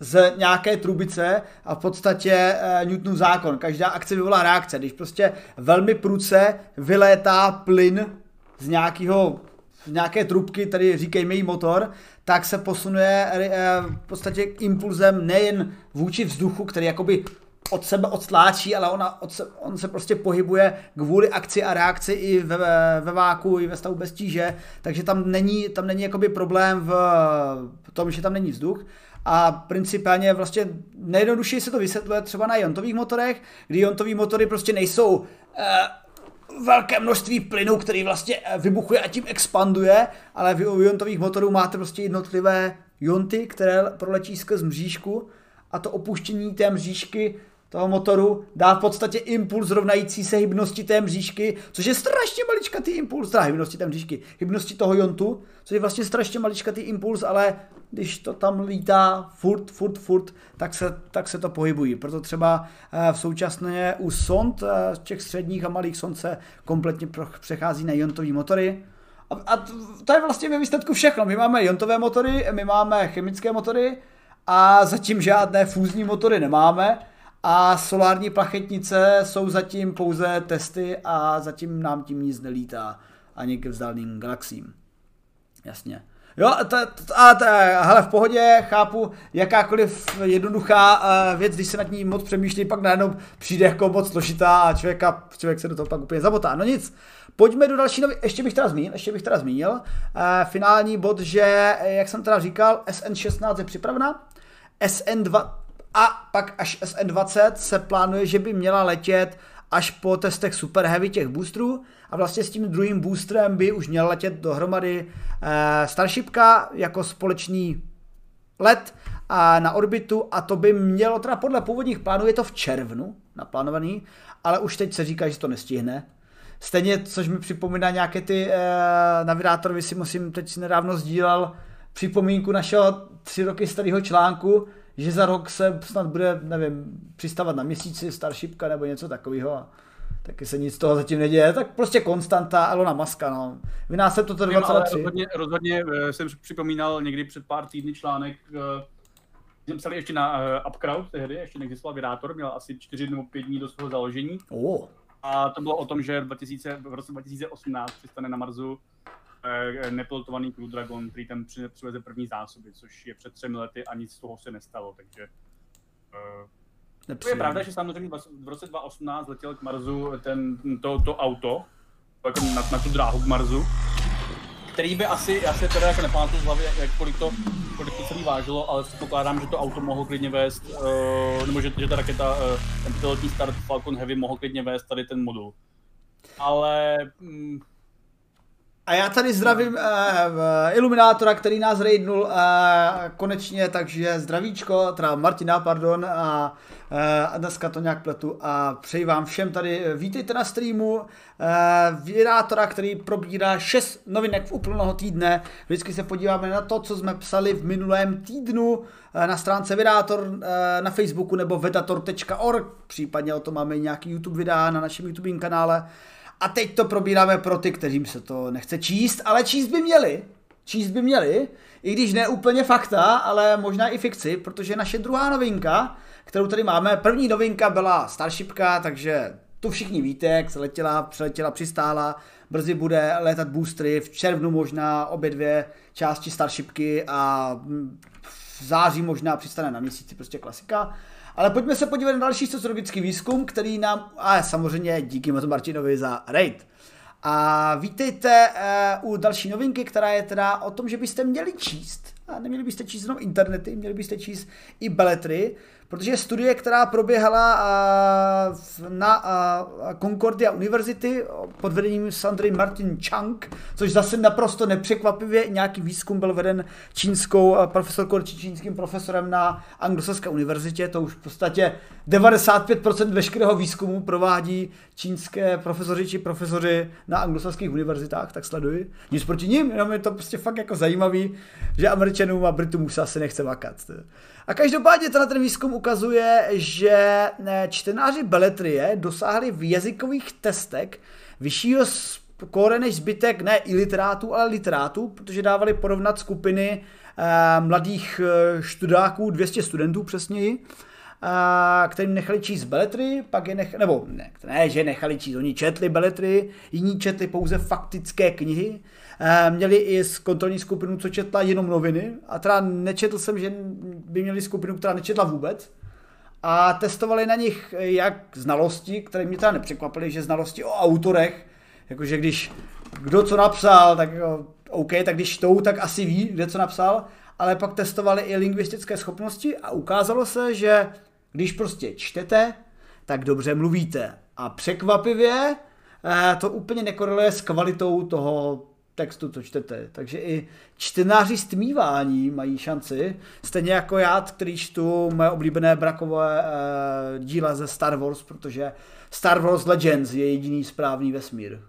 z nějaké trubice a v podstatě uh, Newtonův zákon. Každá akce vyvolá reakce. Když prostě velmi pruce vylétá plyn z nějakého z nějaké trubky, tady říkejme jí motor, tak se posunuje eh, v podstatě impulzem nejen vůči vzduchu, který jakoby od sebe odstláčí, ale ona, od se, on se prostě pohybuje kvůli akci a reakci i ve, ve váku, i ve stavu bez tíže, takže tam není, tam není jakoby problém v, v tom, že tam není vzduch. A principálně vlastně nejjednodušeji se to vysvětluje třeba na jontových motorech, kdy jontové motory prostě nejsou eh, velké množství plynu, který vlastně eh, vybuchuje a tím expanduje, ale vy u iontových motorů máte prostě jednotlivé jonty, které proletí skrz mřížku a to opuštění té mřížky toho motoru dá v podstatě impuls rovnající se hybnosti té mřížky, což je strašně maličkatý impuls, teda hybnosti té mřížky, hybnosti toho jontu, což je vlastně strašně maličkatý impuls, ale když to tam lítá furt, furt, furt, tak se, tak se to pohybují. Proto třeba eh, v současné u sond, eh, těch středních a malých sond se kompletně přechází na iontové motory. A, a to je vlastně ve výsledku všechno. My máme jontové motory, my máme chemické motory a zatím žádné fúzní motory nemáme. A solární plachetnice jsou zatím pouze testy a zatím nám tím nic nelítá ani ke vzdáleným galaxím. Jasně. Jo, to, to, a to, hele, v pohodě, chápu, jakákoliv jednoduchá uh, věc, když se nad ní moc přemýšlí, pak najednou přijde jako moc složitá a člověka, člověk se do toho pak úplně zabotá. No nic, pojďme do další nový, ještě bych teda zmínil, ještě bych teda zmínil, uh, finální bod, že, jak jsem teda říkal, SN16 je připravena, SN2, a pak až SN20 se plánuje, že by měla letět až po testech Super Heavy těch boostrů a vlastně s tím druhým boostrem by už měl letět dohromady eh, Starshipka jako společný let a na orbitu a to by mělo teda podle původních plánů, je to v červnu naplánovaný, ale už teď se říká, že to nestihne. Stejně, což mi připomíná nějaké ty eh, navigátory, si musím teď nedávno sdílel připomínku našeho tři roky starého článku, že za rok se snad bude, nevím, přistávat na měsíci Starshipka nebo něco takového a taky se nic z toho zatím neděje, tak prostě konstanta Elona Muska, no. Vynášet to 23. Rozhodně, rozhodně eh, jsem připomínal někdy před pár týdny článek, eh, jsem psali ještě na uh, Upcrowd tehdy, ještě neexistoval Vidátor, měl asi 4 nebo 5 dní do svého založení. Oh. A to bylo o tom, že v, 2000, v roce 2018 přistane na Marsu Eh, nepilotovaný Crew Dragon, který tam přiveze první zásoby, což je před třemi lety a nic z toho se nestalo, takže uh, to je pravda, že samozřejmě v roce 2018 letěl k Marsu ten, to, to auto, jako na, na tu dráhu k Marsu, který by asi, já se teda jako nepamatuju z hlavy, jak, kolik, to, kolik to celý vážilo, ale předpokládám, že to auto mohlo klidně vést, uh, nebo že, že ta raketa, uh, ten pilotní start Falcon Heavy mohl klidně vést tady ten modul. Ale mm, a já tady zdravím uh, Iluminátora, který nás raidnul uh, konečně, takže zdravíčko, teda Martina, pardon, a, uh, dneska to nějak pletu a přeji vám všem tady, vítejte na streamu uh, Virátora, který probírá šest novinek v úplného týdne. Vždycky se podíváme na to, co jsme psali v minulém týdnu uh, na stránce Vidátor uh, na Facebooku nebo vedator.org, případně o tom máme nějaký YouTube videa na našem YouTube kanále. A teď to probíráme pro ty, kterým se to nechce číst, ale číst by měli. Číst by měli, i když ne úplně fakta, ale možná i fikci, protože naše druhá novinka, kterou tady máme, první novinka byla Starshipka, takže tu všichni víte, jak se letěla, přeletěla, přistála, brzy bude létat boostry, v červnu možná obě dvě části Starshipky a v září možná přistane na měsíci, prostě klasika. Ale pojďme se podívat na další sociologický výzkum, který nám, a samozřejmě díky moc Martinovi za raid. A vítejte uh, u další novinky, která je teda o tom, že byste měli číst, a neměli byste číst jenom internety, měli byste číst i beletry, protože studie, která proběhala na Concordia University pod vedením Sandry Martin Chang, což zase naprosto nepřekvapivě nějaký výzkum byl veden čínskou profesorkou či čínským profesorem na Anglosaské univerzitě, to už v podstatě 95% veškerého výzkumu provádí čínské profesoři či profesoři na anglosaských univerzitách, tak sleduji. Nic proti ním, jenom je to prostě fakt jako zajímavý, že Američanům a Britům už se asi nechce makat. A každopádně tenhle ten výzkum ukazuje, že eh, čtenáři beletrie dosáhli v jazykových testech vyššího skóre než zbytek ne i literátů, ale literátů, protože dávali porovnat skupiny eh, mladých eh, študáků, 200 studentů přesněji, eh, kterým nechali číst beletry, pak je nechali, nebo ne, ne, že nechali číst, oni četli beletry, jiní četli pouze faktické knihy, měli i z kontrolní skupinu, co četla jenom noviny. A teda nečetl jsem, že by měli skupinu, která nečetla vůbec. A testovali na nich jak znalosti, které mě teda nepřekvapily, že znalosti o autorech, jakože když kdo co napsal, tak OK, tak když tou, tak asi ví, kde co napsal, ale pak testovali i lingvistické schopnosti a ukázalo se, že když prostě čtete, tak dobře mluvíte. A překvapivě eh, to úplně nekoreluje s kvalitou toho textu, co čtete. Takže i čtenáři stmívání mají šanci, stejně jako já, který čtu moje oblíbené brakové uh, díla ze Star Wars, protože Star Wars Legends je jediný správný vesmír.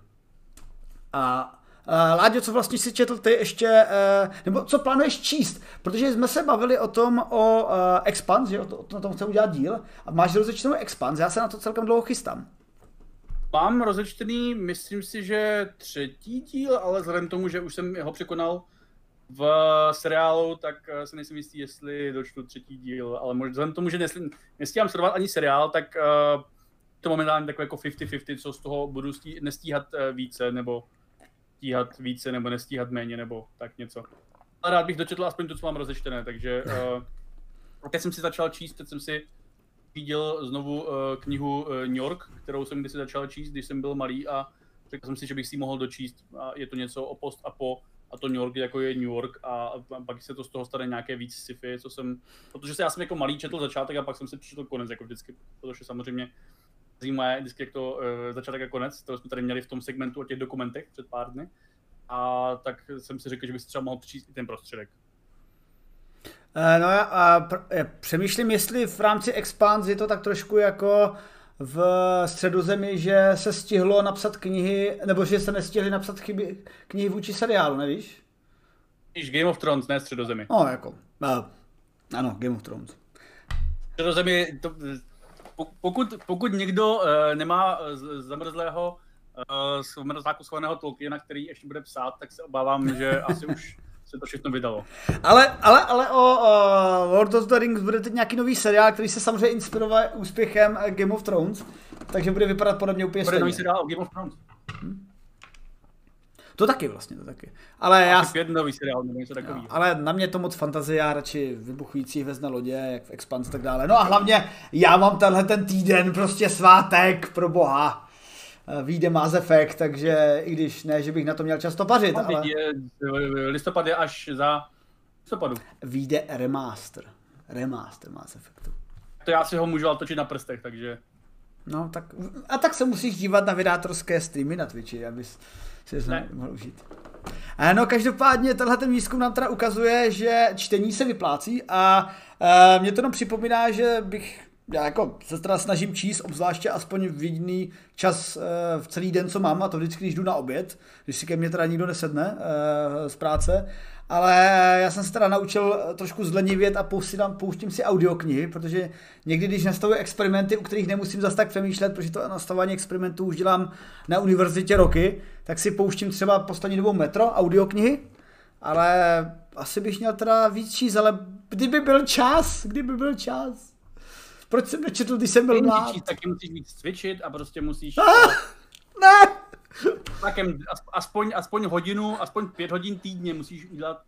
A Uh, Láďo, co vlastně si četl ty ještě, uh, nebo co plánuješ číst? Protože jsme se bavili o tom, o uh, Expans, že o, to, o tom chce udělat díl a máš rozečtenou Expans, já se na to celkem dlouho chystám. Mám rozečtený, myslím si, že třetí díl, ale vzhledem tomu, že už jsem ho překonal v seriálu, tak eh, se nejsem jistý, jestli dočtu třetí díl, ale možná vzhledem tomu, že nestíhám sledovat ani seriál, tak uh, to momentálně takové jako 50-50, co z toho budu stí, nestíhat uh, více, nebo stíhat více, nebo nestíhat méně, nebo tak něco. Ale rád bych dočetl aspoň to, co mám rozečtené, takže uh, teď jsem si začal číst, teď jsem si viděl znovu uh, knihu uh, New York, kterou jsem kdysi začal číst, když jsem byl malý a řekl jsem si, že bych si mohl dočíst. A je to něco o post a po a to New York jako je New York a, pak se to z toho stane nějaké víc sci-fi, co jsem, protože já jsem jako malý četl začátek a pak jsem si přečetl konec, jako vždycky, protože samozřejmě zajímá je vždycky jak to uh, začátek a konec, to jsme tady měli v tom segmentu o těch dokumentech před pár dny. A tak jsem si řekl, že bych si třeba mohl přečíst i ten prostředek. No já a přemýšlím, jestli v rámci Expanse je to tak trošku jako v středozemi, že se stihlo napsat knihy, nebo že se nestihly napsat chyby, knihy vůči seriálu, nevíš? Víš, Game of Thrones, ne středozemi. No, jako, no, ano, Game of Thrones. Středozemi, to, pokud, pokud někdo uh, nemá zamrzlého uh, zamrzláku schovaného Tolkiena, který ještě bude psát, tak se obávám, že asi už se to všechno vydalo. Ale, ale, ale o, o Lord of the Rings bude teď nějaký nový seriál, který se samozřejmě inspiroval úspěchem Game of Thrones, takže bude vypadat podobně úplně stejně. Bude nový seriál o Game of Thrones. Hmm. To taky vlastně, to taky. Ale já... Pět nový seriál, nebo něco takového. Ale na mě to moc fantazie, já radši vybuchující hvězdné lodě, jak v Expanse tak dále. No a hlavně já mám tenhle ten týden prostě svátek, pro boha. Eh, vyjde Mass Effect, takže i když ne, že bych na to měl často pařit, no, ale... Je, listopad je až za listopadu. Vyjde remaster. Remaster Mass Effectu. To já si ho můžu točit na prstech, takže... No, tak, a tak se musíš dívat na vydátorské streamy na Twitchi, abys si je mohl užít. No každopádně tenhle ten výzkum nám teda ukazuje, že čtení se vyplácí a e, mě to jenom připomíná, že bych já jako se teda snažím číst, obzvláště aspoň v jediný čas e, v celý den, co mám, a to vždycky, když jdu na oběd, když si ke mně teda nikdo nesedne e, z práce, ale já jsem se teda naučil trošku zlenivět a pouštím, pouštím si audioknihy, protože někdy, když nastavuji experimenty, u kterých nemusím zase tak přemýšlet, protože to nastavování experimentů už dělám na univerzitě roky, tak si pouštím třeba poslední dobou metro, audioknihy, ale asi bych měl teda víc číst, ale kdyby byl čas, kdyby byl čas. Proč jsem nečetl, když jsem byl mlád? Taky musíš víc cvičit a prostě musíš... Ah, ne! Takem aspoň, aspoň hodinu, aspoň pět hodin týdně musíš udělat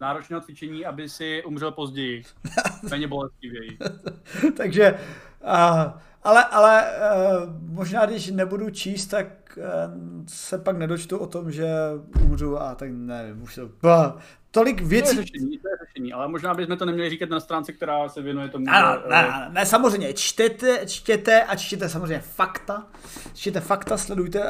náročného cvičení, aby si umřel později. Méně bolestivěji. Takže, uh, ale, ale uh, možná když nebudu číst, tak uh, se pak nedočtu o tom, že umřu a tak nevím, už to... Bah, tolik věcí. To je řešení, to je řešení, ale možná bychom to neměli říkat na stránce, která se věnuje tomu. Ne, ne, ne, ne, samozřejmě, čtěte, čtěte a čtěte samozřejmě fakta. Čtěte fakta, sledujte uh,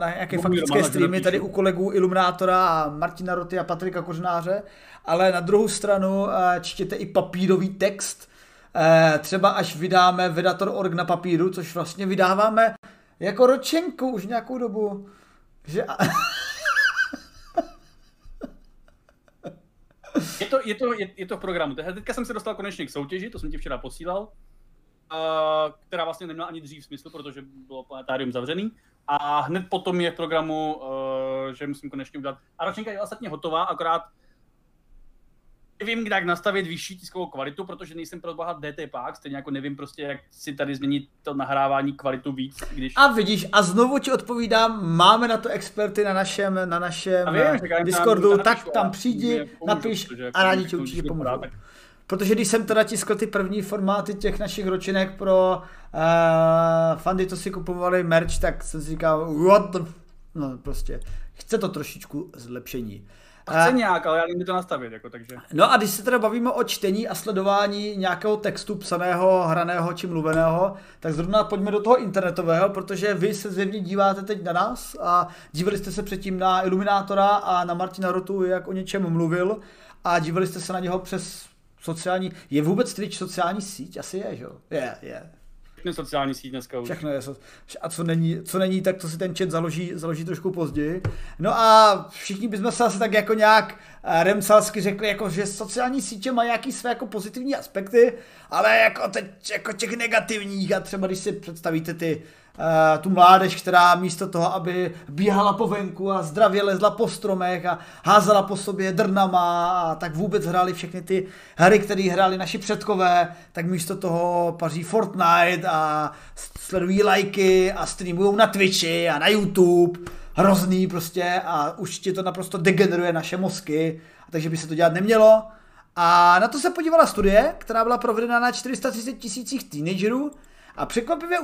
na nějaké Můj faktické streamy tady u kolegů Iluminátora a Martina Roty a Patrika Kořnáře, ale na druhou stranu uh, čtěte i papírový text, uh, třeba až vydáme Vedator.org na papíru, což vlastně vydáváme jako ročenku už nějakou dobu. Že... Je to, je, to, je, je to v programu. Teďka jsem se dostal konečně k soutěži, to jsem ti včera posílal, která vlastně neměla ani dřív smysl, protože bylo planetárium zavřený. A hned potom je v programu, uh, že musím konečně udělat. A ročenka je ostatně hotová, akorát nevím, jak nastavit vyšší tiskovou kvalitu, protože nejsem pro boha DT pák, stejně jako nevím prostě, jak si tady změnit to nahrávání kvalitu víc, když... A vidíš, a znovu ti odpovídám, máme na to experty na našem, na našem vím, Discordu, tam, tak tam přijdi, napiš a rádi ti určitě pomůžu. Protože když jsem teda tiskl ty první formáty těch našich ročinek pro uh, fandy, co si kupovali merch, tak jsem si říkal, what the... No prostě, chce to trošičku zlepšení. A chce nějak, ale já nevím to nastavit, jako, takže. No a když se teda bavíme o čtení a sledování nějakého textu psaného, hraného či mluveného, tak zrovna pojďme do toho internetového, protože vy se zjevně díváte teď na nás a dívali jste se předtím na Iluminátora a na Martina Rotu, jak o něčem mluvil a dívali jste se na něho přes sociální, je vůbec Twitch sociální síť? Asi je, že jo? Je, je všechny sociální síť dneska už. Všechno je. A co není, co není, tak to si ten chat založí, založí trošku později. No a všichni bychom se asi tak jako nějak eh, remcalsky řekli, jako, že sociální sítě mají nějaký své jako pozitivní aspekty, ale jako teď jako těch negativních a třeba když si představíte ty tu mládež, která místo toho, aby bíhala po venku a zdravě lezla po stromech a házela po sobě drnama a tak vůbec hráli všechny ty hry, které hráli naši předkové, tak místo toho paří Fortnite a sledují lajky a streamují na Twitchi a na YouTube hrozný prostě a ti to naprosto degeneruje naše mozky, takže by se to dělat nemělo. A na to se podívala studie, která byla provedena na 430 tisících teenagerů a překvapivě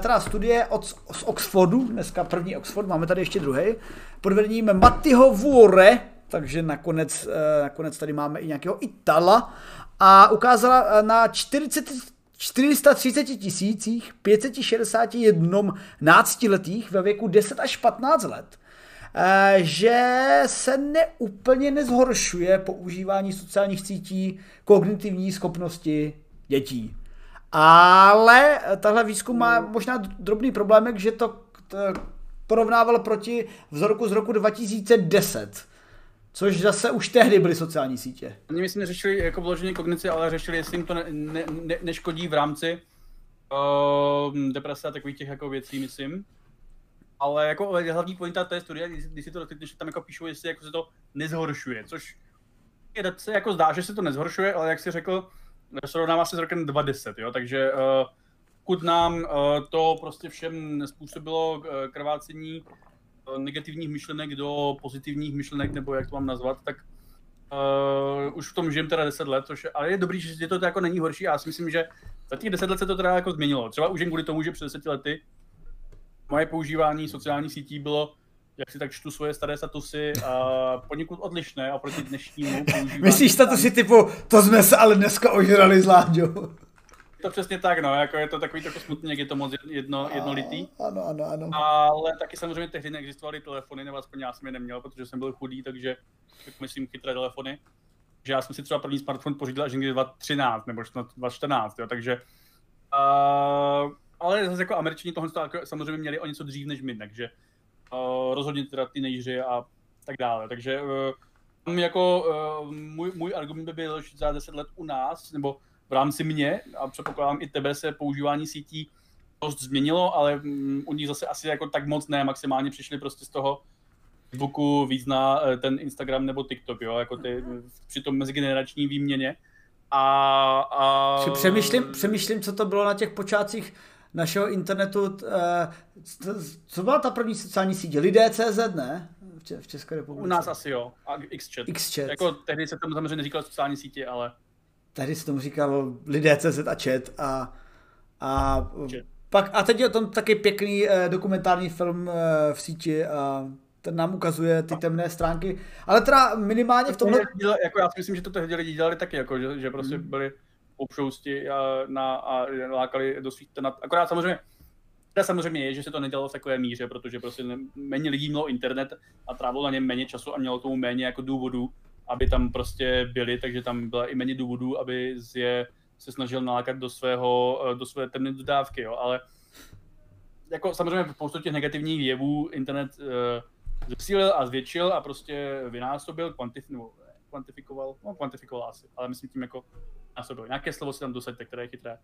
teda studie od, z Oxfordu, dneska první Oxford, máme tady ještě druhý, pod vedením Mattyho Vore, takže nakonec, e, nakonec tady máme i nějakého Itala a ukázala e, na 40, 430 tisících 561 náctiletých ve věku 10 až 15 let, eh, že se neúplně nezhoršuje používání sociálních sítí kognitivní schopnosti dětí. Ale tahle výzkum má možná drobný problémek, že to porovnával proti vzorku z roku 2010 Což zase už tehdy byly sociální sítě. Oni myslím neřešili jako vložení kognici, ale řešili, jestli jim to ne, ne, ne, neškodí v rámci uh, deprese a takových těch jako věcí, myslím. Ale jako hlavní pointa té studie, když, když si to dotkneš, tam jako píšou, jestli jako se to nezhoršuje, což je se jako zdá, že se to nezhoršuje, ale jak si řekl, srovnává se s rokem 2010, jo, takže uh, nám uh, to prostě všem nespůsobilo uh, krvácení Eh, negativních myšlenek do pozitivních myšlenek, nebo jak to mám nazvat, tak uh, už v tom žijem teda 10 let, což ale je dobrý, že to jako není horší. Já si myslím, že za těch 10 let se to teda jako změnilo. Třeba už jen kvůli tomu, že před 10 lety moje používání sociálních sítí bylo jak si tak čtu svoje staré statusy a poněkud odlišné oproti dnešnímu. Myslíš statusy typu, to jsme se ale dneska ožrali s Láďou to přesně tak, no, jako je to takový trochu smutný, jak je to moc jedno, jednolitý. Ano, ano, ano. Ale taky samozřejmě tehdy neexistovaly telefony, nebo aspoň já jsem je neměl, protože jsem byl chudý, takže tak myslím chytré telefony. Že já jsem si třeba první smartphone pořídil až někdy 2013 nebo 2014, jo, takže uh, ale zase jako američani tohle jako samozřejmě měli o něco dřív než my, takže rozhodně teda ty nejři a tak dále. Takže uh, jako uh, můj, můj argument by byl, že za 10 let u nás, nebo v rámci mě a předpokládám i tebe se používání sítí dost změnilo, ale mm, u nich zase asi jako tak moc ne, maximálně přišli prostě z toho Facebooku víc na eh, ten Instagram nebo TikTok, jo, jako ty, při tom mezigenerační výměně. A, a... Přemýšlím, přemýšlím, co to bylo na těch počátcích našeho internetu. Eh, co byla ta první sociální sítě? Lidé.cz, ne? V České republice. U nás asi jo. A Xchat. Xchat. Jako tehdy se tomu samozřejmě neříkalo sociální sítě, ale tady se tomu říkal lidé CZ a chat a, a pak, a teď je tam taky pěkný eh, dokumentární film eh, v síti a ten nám ukazuje ty temné stránky, ale teda minimálně v tomhle... Jako já si myslím, že to tehdy lidi dělali taky, jako, že, že prostě hmm. byli obšousti a, na, a lákali do svých tenat. Akorát samozřejmě Teda samozřejmě je, že se to nedělalo v takové míře, protože prostě méně lidí mělo internet a trávilo na něm méně času a mělo tomu méně jako důvodů, aby tam prostě byli, takže tam byla i méně důvodů, aby je se snažil nalákat do svého, eh, do své temné dodávky, jo, ale jako samozřejmě spoustu těch negativních jevů internet uh, zesílil a zvětšil a prostě vynásobil, kvantif, nebo kvantifikoval, no kvantifikoval asi, ale myslím tím jako násobil. Nějaké slovo si tam dosaďte, které je chytré.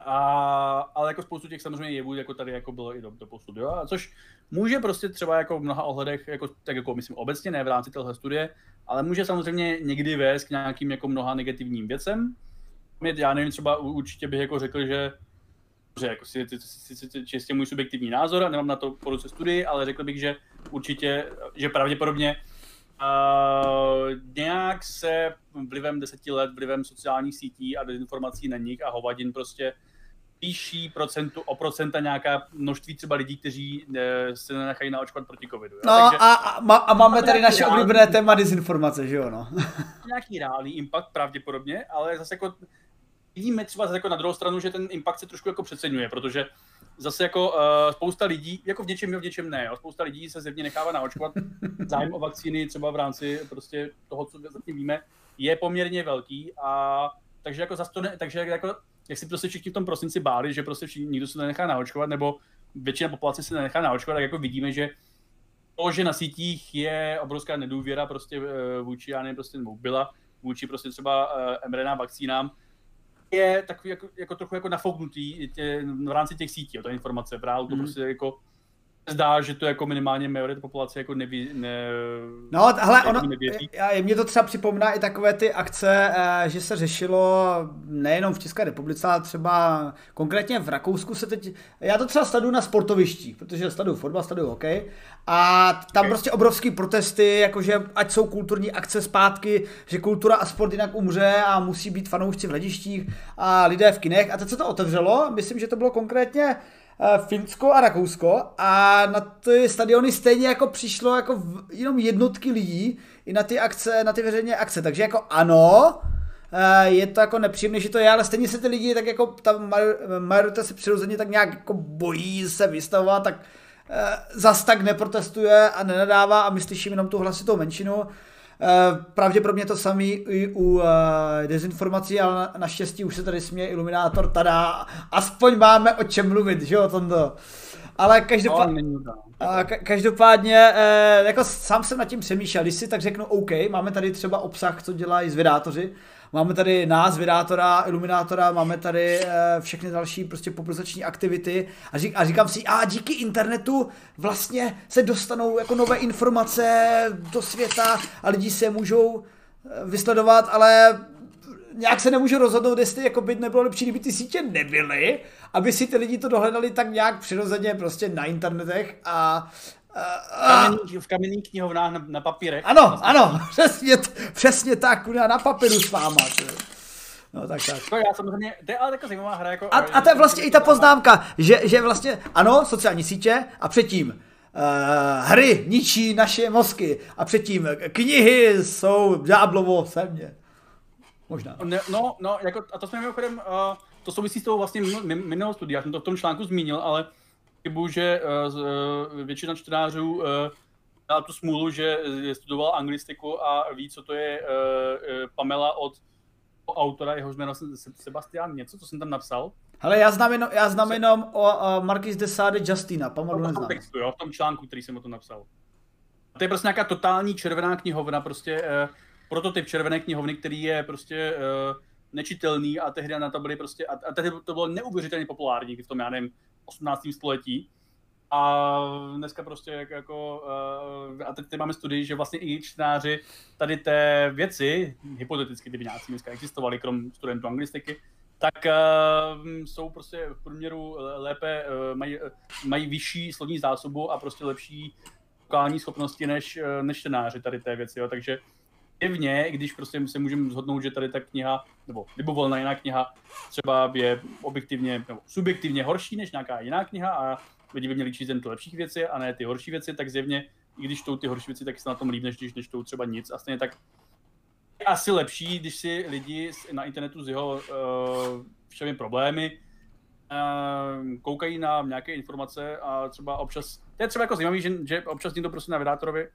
A, ale jako spoustu těch samozřejmě jevů, jako tady jako bylo i do, do posud, jo? A což může prostě třeba jako v mnoha ohledech, jako, tak jako myslím obecně, ne v rámci téhle studie, ale může samozřejmě někdy vést k nějakým jako mnoha negativním věcem. Já nevím, třeba určitě bych jako řekl, že že jako si, si, si, si, čistě můj subjektivní názor a nemám na to poruce studii, ale řekl bych, že určitě, že pravděpodobně uh, nějak se vlivem deseti let, vlivem sociálních sítí a dezinformací na nich a hovadin prostě výšší procentu, o procenta nějaká množství třeba lidí, kteří e, se nenechají naočkovat proti covidu. Jo? No Takže, a, a, a máme tady naše oblíbené téma dezinformace, že jo? No. nějaký reálný impact pravděpodobně, ale zase jako vidíme třeba jako na druhou stranu, že ten impact se trošku jako přeceňuje, protože zase jako uh, spousta lidí, jako v něčem jo, v něčem ne, jo. spousta lidí se zjevně nechává naočkovat. Zájem o vakcíny třeba v rámci prostě toho, co zatím víme, je poměrně velký a takže jako zase to ne, takže jako jak si prostě všichni v tom prosinci báli, že prostě všichni, nikdo se nenechá naočkovat, nebo většina populace se nenechá naočkovat, tak jako vidíme, že to, že na sítích je obrovská nedůvěra prostě eh, vůči, já nevím, prostě, nebo byla vůči prostě třeba uh, mRNA vakcínám, je takový jako, jako trochu jako nafouknutý tě, v rámci těch sítí, jo, ta informace. V reálu to Hmm. prostě jako zdá, že to jako minimálně majorita populace jako neví, ne, No, hele, jako ono, nevěří. já- mě to třeba připomíná i takové ty akce, eh, že se řešilo nejenom v České republice, ale třeba konkrétně v Rakousku se teď, já to třeba sleduju na sportovišti, protože sleduju fotbal, sleduju hokej a tam Ok. prostě obrovský protesty, jakože ať jsou kulturní akce zpátky, že kultura a sport jinak umře a musí být fanoušci v hledištích a lidé v kinech a teď se to otevřelo, myslím, že to bylo konkrétně Finsko a Rakousko a na ty stadiony stejně jako přišlo jako jenom jednotky lidí i na ty akce, na ty veřejné akce, takže jako ano, eh, je to jako nepříjemné, že to je, ale stejně se ty lidi tak jako ta major- majorita se přirozeně tak nějak jako bojí se vystavovat, tak eh, zas tak neprotestuje a nenadává a my slyšíme jenom tu hlasitou menšinu. Eh, Pravděpodobně to samý i u eh, dezinformací, ale na- naštěstí už se tady směje iluminátor, tada, aspoň máme o čem mluvit, že jo, Tondo. Ale no, každopádně, každopádně, eh, jako sám jsem nad tím přemýšlel, když si tak řeknu, OK, máme tady třeba obsah, co dělají zvědátoři, máme tady nás, zvědátora, iluminátora, máme tady eh, všechny další prostě popularizační aktivity. A, řík, a říkám si, a díky internetu vlastně se dostanou jako nové informace do světa a lidi se můžou eh, vysledovat, ale nějak se nemůžu rozhodnout, jestli jako by nebylo lepší, kdyby ty sítě nebyly, aby si ty lidi to dohledali tak nějak přirozeně prostě na internetech a, Kamenný, v kamenných knihovnách na, na papírech. ano, ano, přesně, přesně tak, kurňa, na papíru s váma. ty. No tak tak. To já samozřejmě, to je ale taková zajímavá hra. Jako, A, a to je vlastně i ta poznámka, že, že vlastně, ano, sociální sítě a předtím uh, hry ničí naše mozky a předtím knihy jsou ďáblovo země. Možná. Ne, no, no, jako, a to jsme mimochodem, uh, to souvisí s tou vlastně minul- min- minulou studií, já jsem to v tom článku zmínil, ale chybu, že uh, většina čtenářů uh, měla tu smůlu, že studovala anglistiku a ví, co to je uh, Pamela od autora, jehož jméno Sebastian něco, co jsem tam napsal. Hele, já znám jenom, já znám jenom o uh, Marquis de Sade Justina, v tom neznám. textu, jo, v tom článku, který jsem o tom napsal. A to je prostě nějaká totální červená knihovna, prostě uh, prototyp červené knihovny, který je prostě uh, nečitelný a tehdy na to byly prostě, a, a tehdy to bylo neuvěřitelně populární v tom, já nevím, 18. století. A dneska prostě jako, jako uh, a teď tady máme studii, že vlastně i čtenáři tady té věci, hypoteticky, kdyby nějací dneska existovali, krom studentů anglistiky, tak uh, jsou prostě v průměru lépe, uh, mají, uh, mají vyšší slovní zásobu a prostě lepší lokální schopnosti než, uh, než čtenáři tady té věci, jo. takže jevně, když prostě se můžeme zhodnout, že tady ta kniha, nebo libovolná jiná kniha, třeba je objektivně, nebo subjektivně horší než nějaká jiná kniha a lidi by měli číst jen ty lepší věci a ne ty horší věci, tak zjevně, i když čtou ty horší věci, tak se na tom líp, než když nečtou třeba nic. A stejně tak je asi lepší, když si lidi na internetu s jeho uh, všemi problémy uh, koukají na nějaké informace a třeba občas, to je třeba jako zajímavý, že, že občas někdo prostě na vydátorovi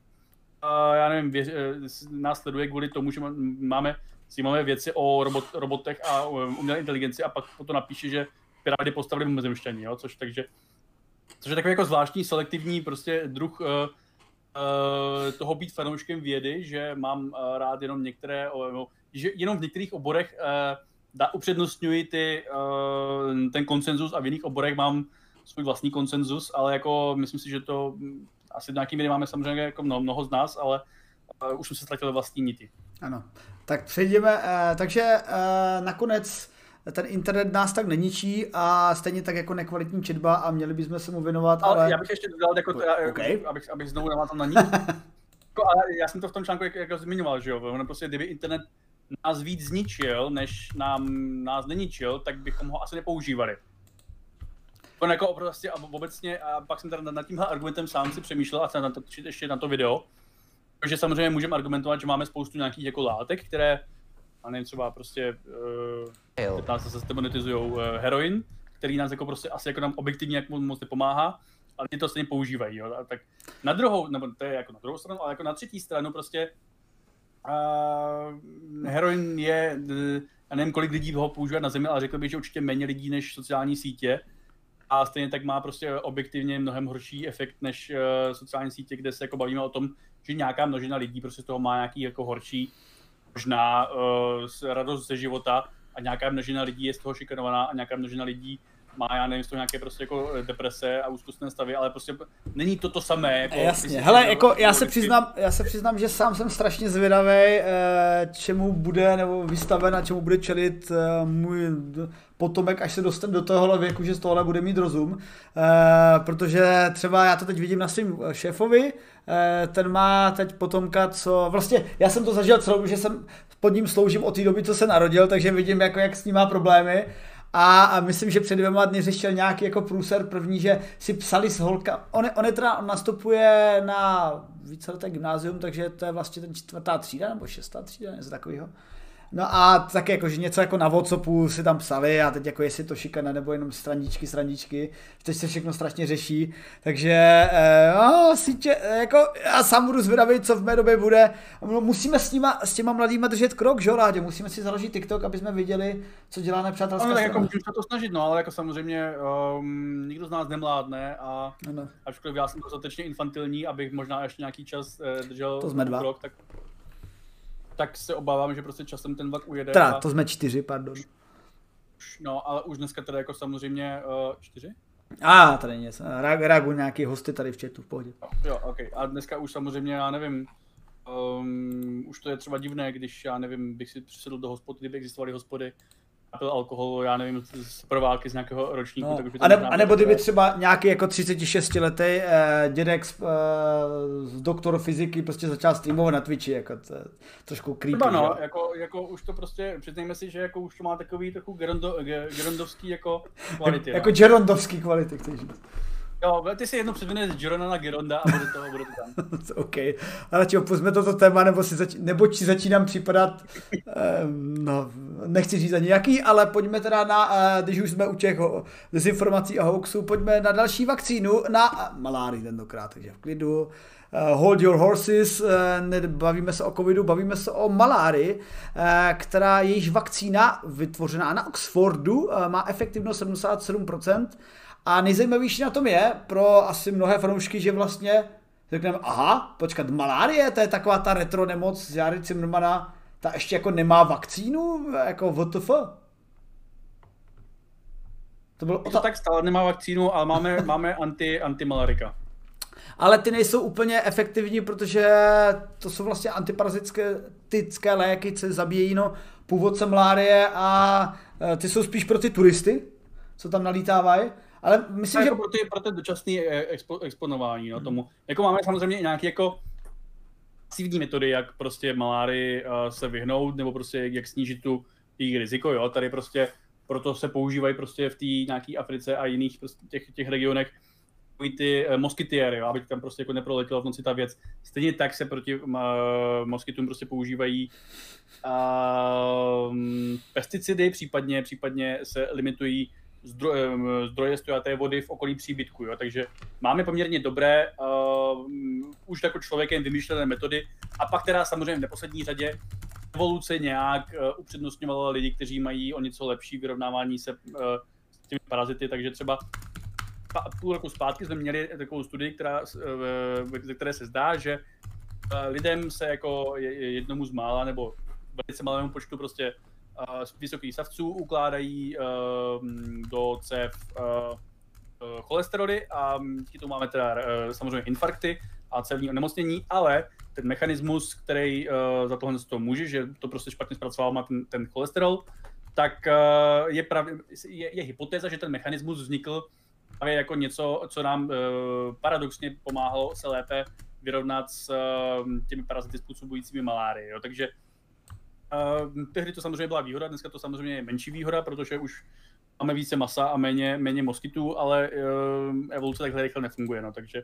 uh, já nevím, vě, eh, s- nás sleduje kvůli tomu, že má- máme zajímavé věci o robot, robotech a o umělé inteligenci a pak to napíše, že piráty postavili mimozemšťani, jo, což takže což je takový jako zvláštní selektivní prostě druh uh, uh, toho být fanouškem vědy, že mám uh, rád jenom některé, no, že jenom v některých oborech uh, da, upřednostňuji ty, uh, ten konsenzus a v jiných oborech mám svůj vlastní konsenzus, ale jako myslím si, že to asi nějaký míry máme samozřejmě jako mnoho, mnoho z nás, ale uh, už jsme se ztratili vlastní niti. Ano. Tak přejdeme, eh, takže eh, nakonec ten internet nás tak neničí a stejně tak jako nekvalitní četba a měli bychom se mu věnovat, Ale, ale... já bych ještě dodal, jako, Ok. okay. abych, abych znovu navázal na ní. jako, ale já jsem to v tom článku jako, jako zmiňoval, že jo, ono prostě, kdyby internet nás víc zničil, než nám, nás neničil, tak bychom ho asi nepoužívali. On jako prostě a obecně, a pak jsem teda nad- tímhle argumentem sám si přemýšlel a jsem na to točit ještě na to video, že samozřejmě můžeme argumentovat, že máme spoustu nějakých jako látek, které, a nevím, třeba prostě uh, nás zase demonetizují uh, heroin, který nás jako prostě asi jako nám objektivně jak mo- moc nepomáhá, ale mě to stejně používají, jo. A tak na druhou, nebo to je jako na druhou stranu, ale jako na třetí stranu prostě uh, heroin je, uh, já nevím, kolik lidí ho používá na zemi, ale řekl bych, že určitě méně lidí než sociální sítě. A stejně tak má prostě objektivně mnohem horší efekt než uh, sociální sítě, kde se jako bavíme o tom, že nějaká množina lidí prostě z toho má nějaký jako horší možná uh, radost ze života a nějaká množina lidí je z toho šikanovaná a nějaká množina lidí má, já nevím, toho nějaké prostě jako eh, deprese a úzkostné stavy, ale prostě není to to samé. Jako, Jasně, hele, jako já se, přiznám, já se přiznám, že sám jsem strašně zvědavý, eh, čemu bude nebo vystaven a čemu bude čelit eh, můj potomek, až se dostane do tohohle věku, že z tohohle bude mít rozum, protože třeba já to teď vidím na svým šéfovi, ten má teď potomka, co vlastně, já jsem to zažil celou, že jsem pod ním sloužím od té doby, co se narodil, takže vidím, jako, jak s ním má problémy a, a myslím, že před dvěma dny řešil nějaký jako průser první, že si psali s holka. On, on je teda nastupuje na víceleté gymnázium, takže to je vlastně ten čtvrtá třída nebo šestá třída, něco takového. No a taky jako, že něco jako na Whatsappu si tam psali a teď jako jestli to šikana nebo jenom strandičky, strandičky, teď se všechno strašně řeší, takže eh, no, sítě, jako já sám budu zvědavý, co v mé době bude. Musíme s, nima, s těma mladýma držet krok, že Rádě? Musíme si založit TikTok, aby jsme viděli, co dělá nepřátelská no, tak jako můžu se to snažit, no, ale jako samozřejmě um, nikdo z nás nemládne a ano. ačkoliv já jsem dostatečně infantilní, abych možná ještě nějaký čas eh, držel to jsme dva. krok, tak tak se obávám, že prostě časem ten vlak ujede. Teda, a... to jsme čtyři, pardon. No, ale už dneska teda jako samozřejmě uh, čtyři? A, ah, tady nic. Reagují nějaký hosty tady v chatu, v pohodě. Jo, ok. A dneska už samozřejmě, já nevím, um, už to je třeba divné, když, já nevím, bych si přisedl do hospody, kdyby existovaly hospody, napil alkohol, já nevím, z proválky z nějakého ročníku. No. Tak by to a, ne, a nebo kdyby třeba nějaký jako 36 letý eh, dědek z, eh, z doktor fyziky prostě začal streamovat na Twitchi, jako to, trošku creepy. Třeba no, jako, jako, už to prostě, přiznejme si, že jako už to má takový trochu gerondo, gerondovský jako kvality. jako gerondovský kvality, chceš říct. Jo, ty si jednou předvineš z Girona na Geronda a bude to, bude to tam. OK. Ale či opustme toto téma, nebo, si zač- nebo či začínám připadat, um, no, nechci říct ani jaký, ale pojďme teda na, uh, když už jsme u těch dezinformací a hoaxů, pojďme na další vakcínu, na malárii tentokrát, takže v klidu. Uh, hold your horses, uh, nebavíme se o covidu, bavíme se o malárii, uh, která jejíž vakcína vytvořená na Oxfordu uh, má efektivnost 77%, a nejzajímavější na tom je pro asi mnohé fanoušky, že vlastně řekneme, aha, počkat, malárie, to je taková ta retro nemoc z Jary Zimmermana, ta ještě jako nemá vakcínu, jako WTF? To bylo to tak stále nemá vakcínu, ale máme, máme anti, antimalarika. Ale ty nejsou úplně efektivní, protože to jsou vlastně antiparazitické léky, co zabíjejí no, původce malárie a e, ty jsou spíš pro ty turisty, co tam nalítávají. Ale myslím, že... Jako pro ty, pro ty dočasné eh, expo, exponování no, tomu. Jako máme samozřejmě i nějaké jako pasivní metody, jak prostě maláry uh, se vyhnout, nebo prostě jak snížit tu jejich riziko, jo. Tady prostě proto se používají prostě v té nějaké Africe a jiných prostě těch, těch regionech ty uh, moskytiéry, aby tam prostě jako neproletěla v noci ta věc. Stejně tak se proti uh, moskytům prostě používají uh, pesticidy, případně, případně se limitují zdroje, zdroje stojaté vody v okolí příbytku. Jo? Takže máme poměrně dobré, uh, už jako člověkem vymýšlené metody. A pak teda samozřejmě v neposlední řadě evoluce nějak uh, upřednostňovala lidi, kteří mají o něco lepší vyrovnávání se uh, s těmi parazity, takže třeba půl roku zpátky jsme měli takovou studii, která, ze které se zdá, že lidem se jako jednomu z mála nebo velice malému počtu prostě vysokých savců ukládají do cév cholesteroly a díky tomu máme teda samozřejmě infarkty a cévní onemocnění, ale ten mechanismus, který za tohle to může, že to prostě špatně zpracovává ten, ten cholesterol, tak je, pravě, je, je hypotéza, že ten mechanismus vznikl právě jako něco, co nám paradoxně pomáhalo se lépe vyrovnat s těmi parazity způsobujícími malárii. Jo. Takže Uh, tehdy to samozřejmě byla výhoda, dneska to samozřejmě je menší výhoda, protože už máme více masa a méně, méně moskytů, ale uh, evoluce takhle rychle nefunguje, no, takže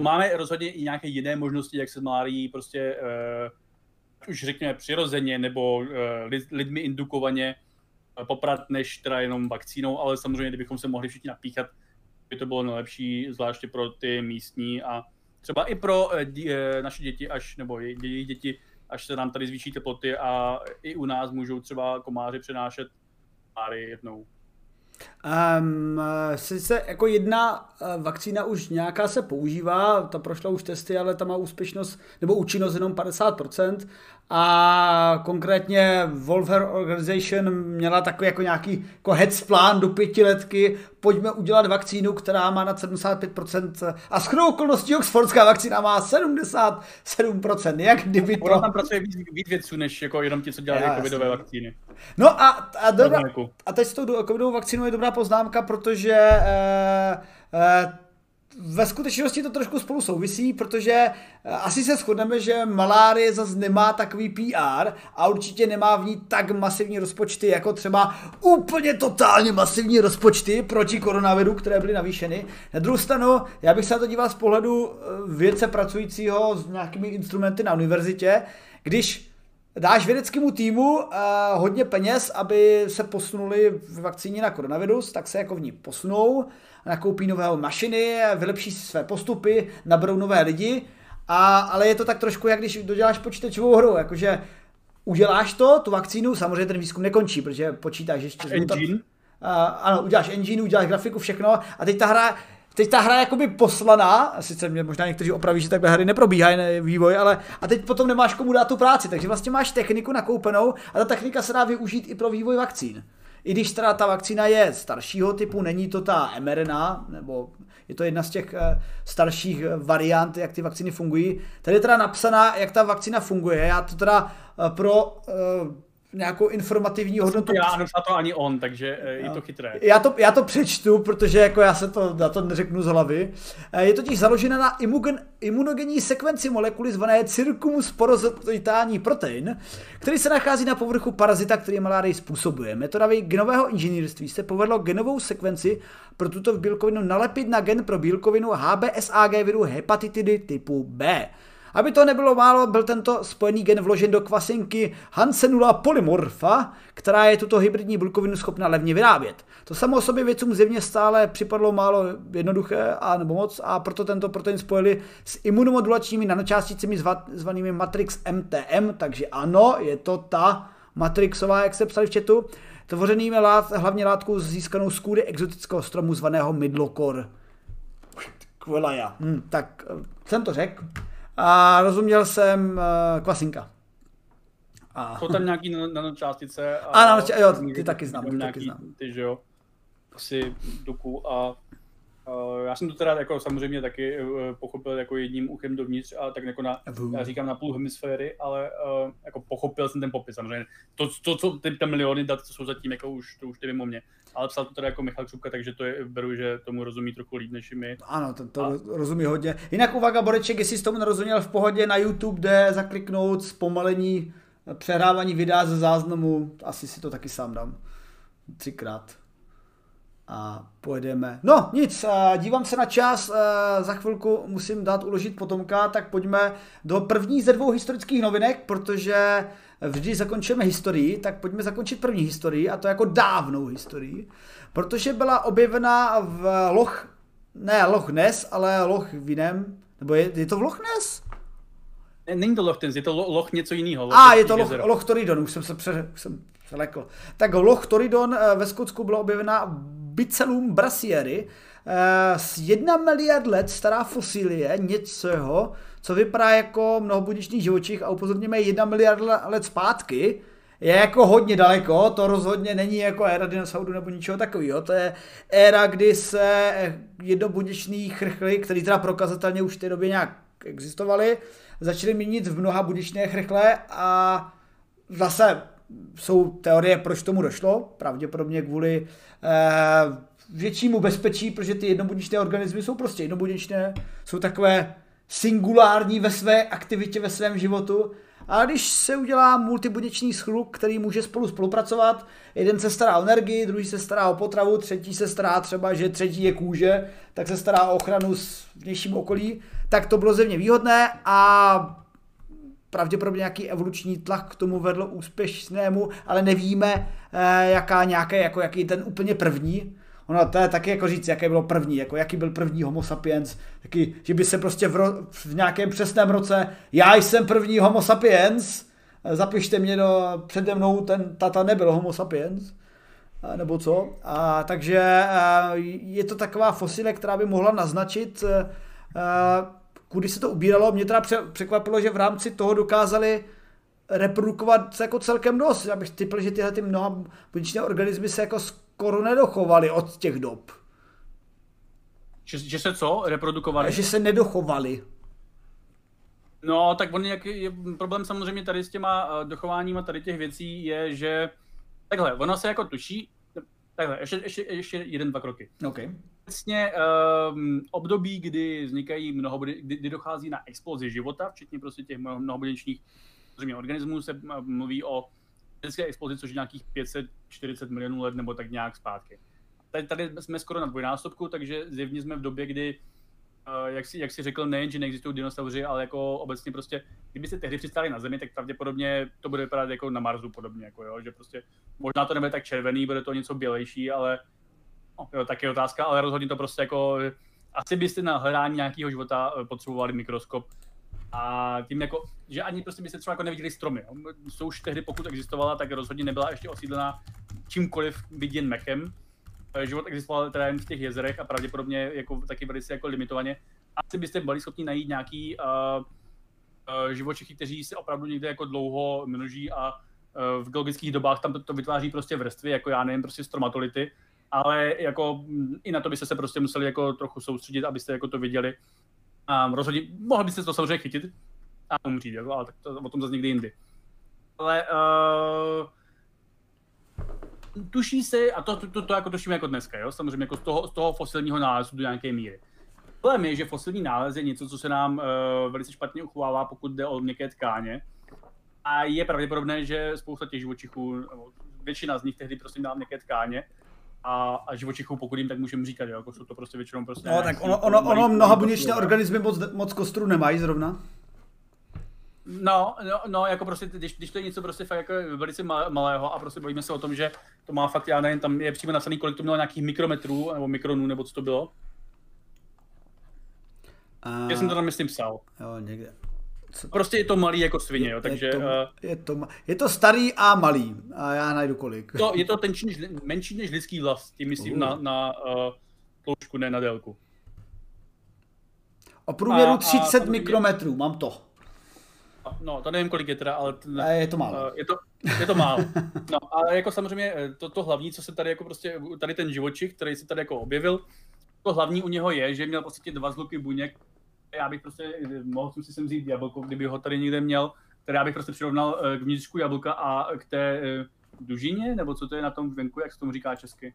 máme rozhodně i nějaké jiné možnosti, jak se malárií prostě uh, už řekněme přirozeně nebo uh, lid, lidmi indukovaně uh, poprat, než teda jenom vakcínou, ale samozřejmě, kdybychom se mohli všichni napíchat, by to bylo nejlepší, zvláště pro ty místní a třeba i pro uh, uh, naše děti, až nebo jejich děti, až se nám tady zvýší teploty a i u nás můžou třeba komáři přenášet páry jednou. Um, sice jako jedna eh, vakcína už nějaká se používá, ta prošla už testy, ale ta má úspěšnost nebo účinnost jenom 50% a konkrétně Health Organization měla takový jako nějaký jako heads plan do pětiletky, pojďme udělat vakcínu, která má na 75% a s okolností Oxfordská vakcína má 77%, jak kdyby to... Ona tam pracuje víc, víc vědců, než jako jenom ti, co dělají covidové vakcíny. No a, a, dobra, a teď s tou covidovou vakcínou je dobrá poznámka, protože eh, eh, ve skutečnosti to trošku spolu souvisí, protože eh, asi se shodneme, že malárie zase nemá takový PR a určitě nemá v ní tak masivní rozpočty, jako třeba úplně totálně masivní rozpočty proti koronaviru, které byly navýšeny. Na druhou stranu, já bych se na to díval z pohledu eh, vědce pracujícího s nějakými instrumenty na univerzitě, když dáš vědeckému týmu uh, hodně peněz, aby se posunuli v vakcíně na koronavirus, tak se jako v ní posunou nakoupí nové mašiny, vylepší si své postupy, naberou nové lidi, a, ale je to tak trošku, jak když doděláš počítačovou hru, jakože uděláš to, tu vakcínu, samozřejmě ten výzkum nekončí, protože počítáš ještě... Engine? Uh, ano, uděláš engine, uděláš grafiku, všechno a teď ta hra Teď ta hra je jakoby poslaná, sice mě možná někteří opraví, že takhle hry neprobíhají ne, vývoj, ale a teď potom nemáš komu dát tu práci, takže vlastně máš techniku nakoupenou a ta technika se dá využít i pro vývoj vakcín. I když teda ta vakcína je staršího typu, není to ta mRNA, nebo je to jedna z těch eh, starších eh, variant, jak ty vakcíny fungují. Tady je teda napsaná, jak ta vakcína funguje. Já to teda eh, pro nějakou informativní hodnotu. Já nepsal to ani on, takže eh, je to chytré. Já to, já to přečtu, protože jako já se to, já to neřeknu z hlavy. Eh, je totiž založena na imugen, imunogenní sekvenci molekuly zvané circumsporozitální protein, který se nachází na povrchu parazita, který malárii způsobuje. Metoda genového inženýrství se povedlo genovou sekvenci pro tuto bílkovinu nalepit na gen pro bílkovinu HBsAg viru hepatitidy typu B. Aby to nebylo málo, byl tento spojený gen vložen do kvasinky Hansenula polymorfa, která je tuto hybridní bílkovinu schopna levně vyrábět. To samo o sobě vědcům zjevně stále připadlo málo jednoduché a nebo moc a proto tento protein spojili s imunomodulačními nanočásticemi zvanými Matrix MTM, takže ano, je to ta Matrixová, jak se psali v chatu, tvořenými lát, hlavně látkou získanou z kůry exotického stromu zvaného Midlokor. Kvelaja. Hm, tak eh, jsem to řekl a rozuměl jsem uh, Kvasinka. A... Jsou tam nějaký nanočástice. A, a nanočástice, jo, ty taky znám, ty taky znám. Ty, že jo, asi Duku a já jsem to teda jako samozřejmě taky uh, pochopil jako jedním uchem dovnitř a tak jako na, já říkám na půl hemisféry, ale uh, jako pochopil jsem ten popis samozřejmě. To, to co ty, ty miliony dat, co jsou zatím, jako už, to už ty mimo mě ale psal to teda jako Michal Křupka, takže to je, beru, že tomu rozumí trochu líp než my. Ano, to, to a... rozumí hodně. Jinak uvaga, Boreček, jestli jsi tomu nerozuměl v pohodě na YouTube, kde zakliknout zpomalení přehrávání videa ze záznamu, asi si to taky sám dám. Třikrát. A pojedeme. No, nic, dívám se na čas, za chvilku musím dát uložit potomka, tak pojďme do první ze dvou historických novinek, protože vždy zakončíme historii, tak pojďme zakončit první historii, a to jako dávnou historii, protože byla objevena v Loch, ne Loch Ness, ale Loch v jiném, nebo je, je to v Loch Ness? Není to Loch Ness, je to Loch něco jiného. A, je to Loch, Loch Toridon, už jsem se pře, jsem přelekl. Tak Loch Toridon eh, ve Skotsku byla objevena Bicelum brasieri, eh, z jedna miliard let stará fosílie něčeho, co vypadá jako mnohobudičný živočich a upozorněme jedna miliard let zpátky, je jako hodně daleko, to rozhodně není jako éra dinosaurů nebo ničeho takového, to je éra, kdy se jednobudiční chrchly, které teda prokazatelně už v té době nějak existovaly, začaly měnit v mnoha budičné chrchle a zase jsou teorie, proč tomu došlo, pravděpodobně kvůli eh, většímu bezpečí, protože ty jednobudičné organismy jsou prostě jednobudičné, jsou takové singulární ve své aktivitě, ve svém životu. A když se udělá multibuněčný schluk, který může spolu spolupracovat, jeden se stará o energii, druhý se stará o potravu, třetí se stará třeba, že třetí je kůže, tak se stará o ochranu s vnějším okolí, tak to bylo zevně výhodné a pravděpodobně nějaký evoluční tlak k tomu vedl úspěšnému, ale nevíme, eh, jaká nějaké, jako jaký ten úplně první. Ono to je taky jako říct, jaký byl první, jako jaký byl první homo sapiens, taky, že by se prostě v, ro, v nějakém přesném roce, já jsem první homo sapiens, zapište mě do, přede mnou ten tata nebyl homo sapiens, nebo co. A, takže je to taková fosile, která by mohla naznačit, kudy se to ubíralo. Mě teda překvapilo, že v rámci toho dokázali reprodukovat se jako celkem dost. Já bych typl, že tyhle ty mnoha buněčné organismy se jako skoro nedochovaly od těch dob. Že, že se co? Reprodukovali? Že se nedochovaly. No, tak on jak je, problém samozřejmě tady s těma uh, dochováníma tady těch věcí je, že takhle, ono se jako tuší, takhle, ještě, ještě, ještě jeden, dva kroky. Okay. Vlastně um, období, kdy vznikají mnohobody, kdy, kdy dochází na explozi života, včetně prostě těch mnohobodečních organismů, se mluví o fyzické explozi, což je nějakých 540 milionů let nebo tak nějak zpátky. Tady, tady jsme skoro na dvojnásobku, takže zjevně jsme v době, kdy jak si, jak si řekl, nejen, že neexistují dinosauři, ale jako obecně prostě, kdyby se tehdy přistáli na Zemi, tak pravděpodobně to bude vypadat jako na Marsu podobně, jako jo, že prostě možná to nebude tak červený, bude to něco bělejší, ale jo, tak je otázka, ale rozhodně to prostě jako, asi byste na hledání nějakého života eh, potřebovali mikroskop, a tím jako, že ani prostě byste třeba jako neviděli stromy. Jo. Jsou už tehdy, pokud existovala, tak rozhodně nebyla ještě osídlená čímkoliv viděn mekem, Eh, život existoval teda jen v těch jezerech a pravděpodobně jako taky velice jako limitovaně. Asi byste byli schopni najít nějaký uh, uh, živočichy, kteří se opravdu někde jako dlouho množí a uh, v geologických dobách tam to, to vytváří prostě vrstvy, jako já nevím, prostě stromatolity, ale jako mm, i na to byste se prostě museli jako trochu soustředit, abyste jako to viděli. Um, rozhodně, mohli byste to samozřejmě chytit a umřít, jako, ale tak to, o tom zase někdy jindy. Ale uh, tuší se, a to, to, to, to jako tušíme jako dneska, jo? samozřejmě jako z toho, z toho fosilního nálezu do nějaké míry. Problém je, že fosilní nález je něco, co se nám uh, velice špatně uchovává, pokud jde o měkké tkáně. A je pravděpodobné, že spousta těch živočichů, většina z nich tehdy prostě měla měkké tkáně, a, a živočichů, pokud jim tak můžeme říkat, jo, jako jsou to prostě většinou prostě... No, tak ono, ono, ono mnoha buněčné organismy moc, moc kostru nemají zrovna. No, no, no, jako prostě, když, když to je něco prostě fakt jako velice malého a prostě bojíme se o tom, že to má fakt, já nevím, tam je přímo napsaný, kolik to mělo nějakých mikrometrů, nebo mikronů, nebo co to bylo. A... Já jsem to tam myslím psal. Jo, někde. Prostě je to malý jako svině, jo, takže... Je to, je, to, je to starý a malý, a já najdu kolik. To, je to tenčí než, menší než lidský vlas, tím myslím uh. na, na uh, tloušku, ne na délku. O průměru a, 30 a, mikrometrů, mám to. No, to nevím, kolik je teda, ale... A je to málo. Eh, je to, je to málo. No, ale jako samozřejmě eh, to, to hlavní, co se tady jako prostě, tady ten živočich, který se tady jako objevil, to hlavní u něho je, že měl prostě dva zluky buněk. Já bych prostě, eh, mohl jsem si sem vzít jablko, kdyby ho tady někde měl, který já bych prostě přirovnal k vnitřku jablka a k té dužině, nebo co to je na tom venku, jak se tomu říká česky?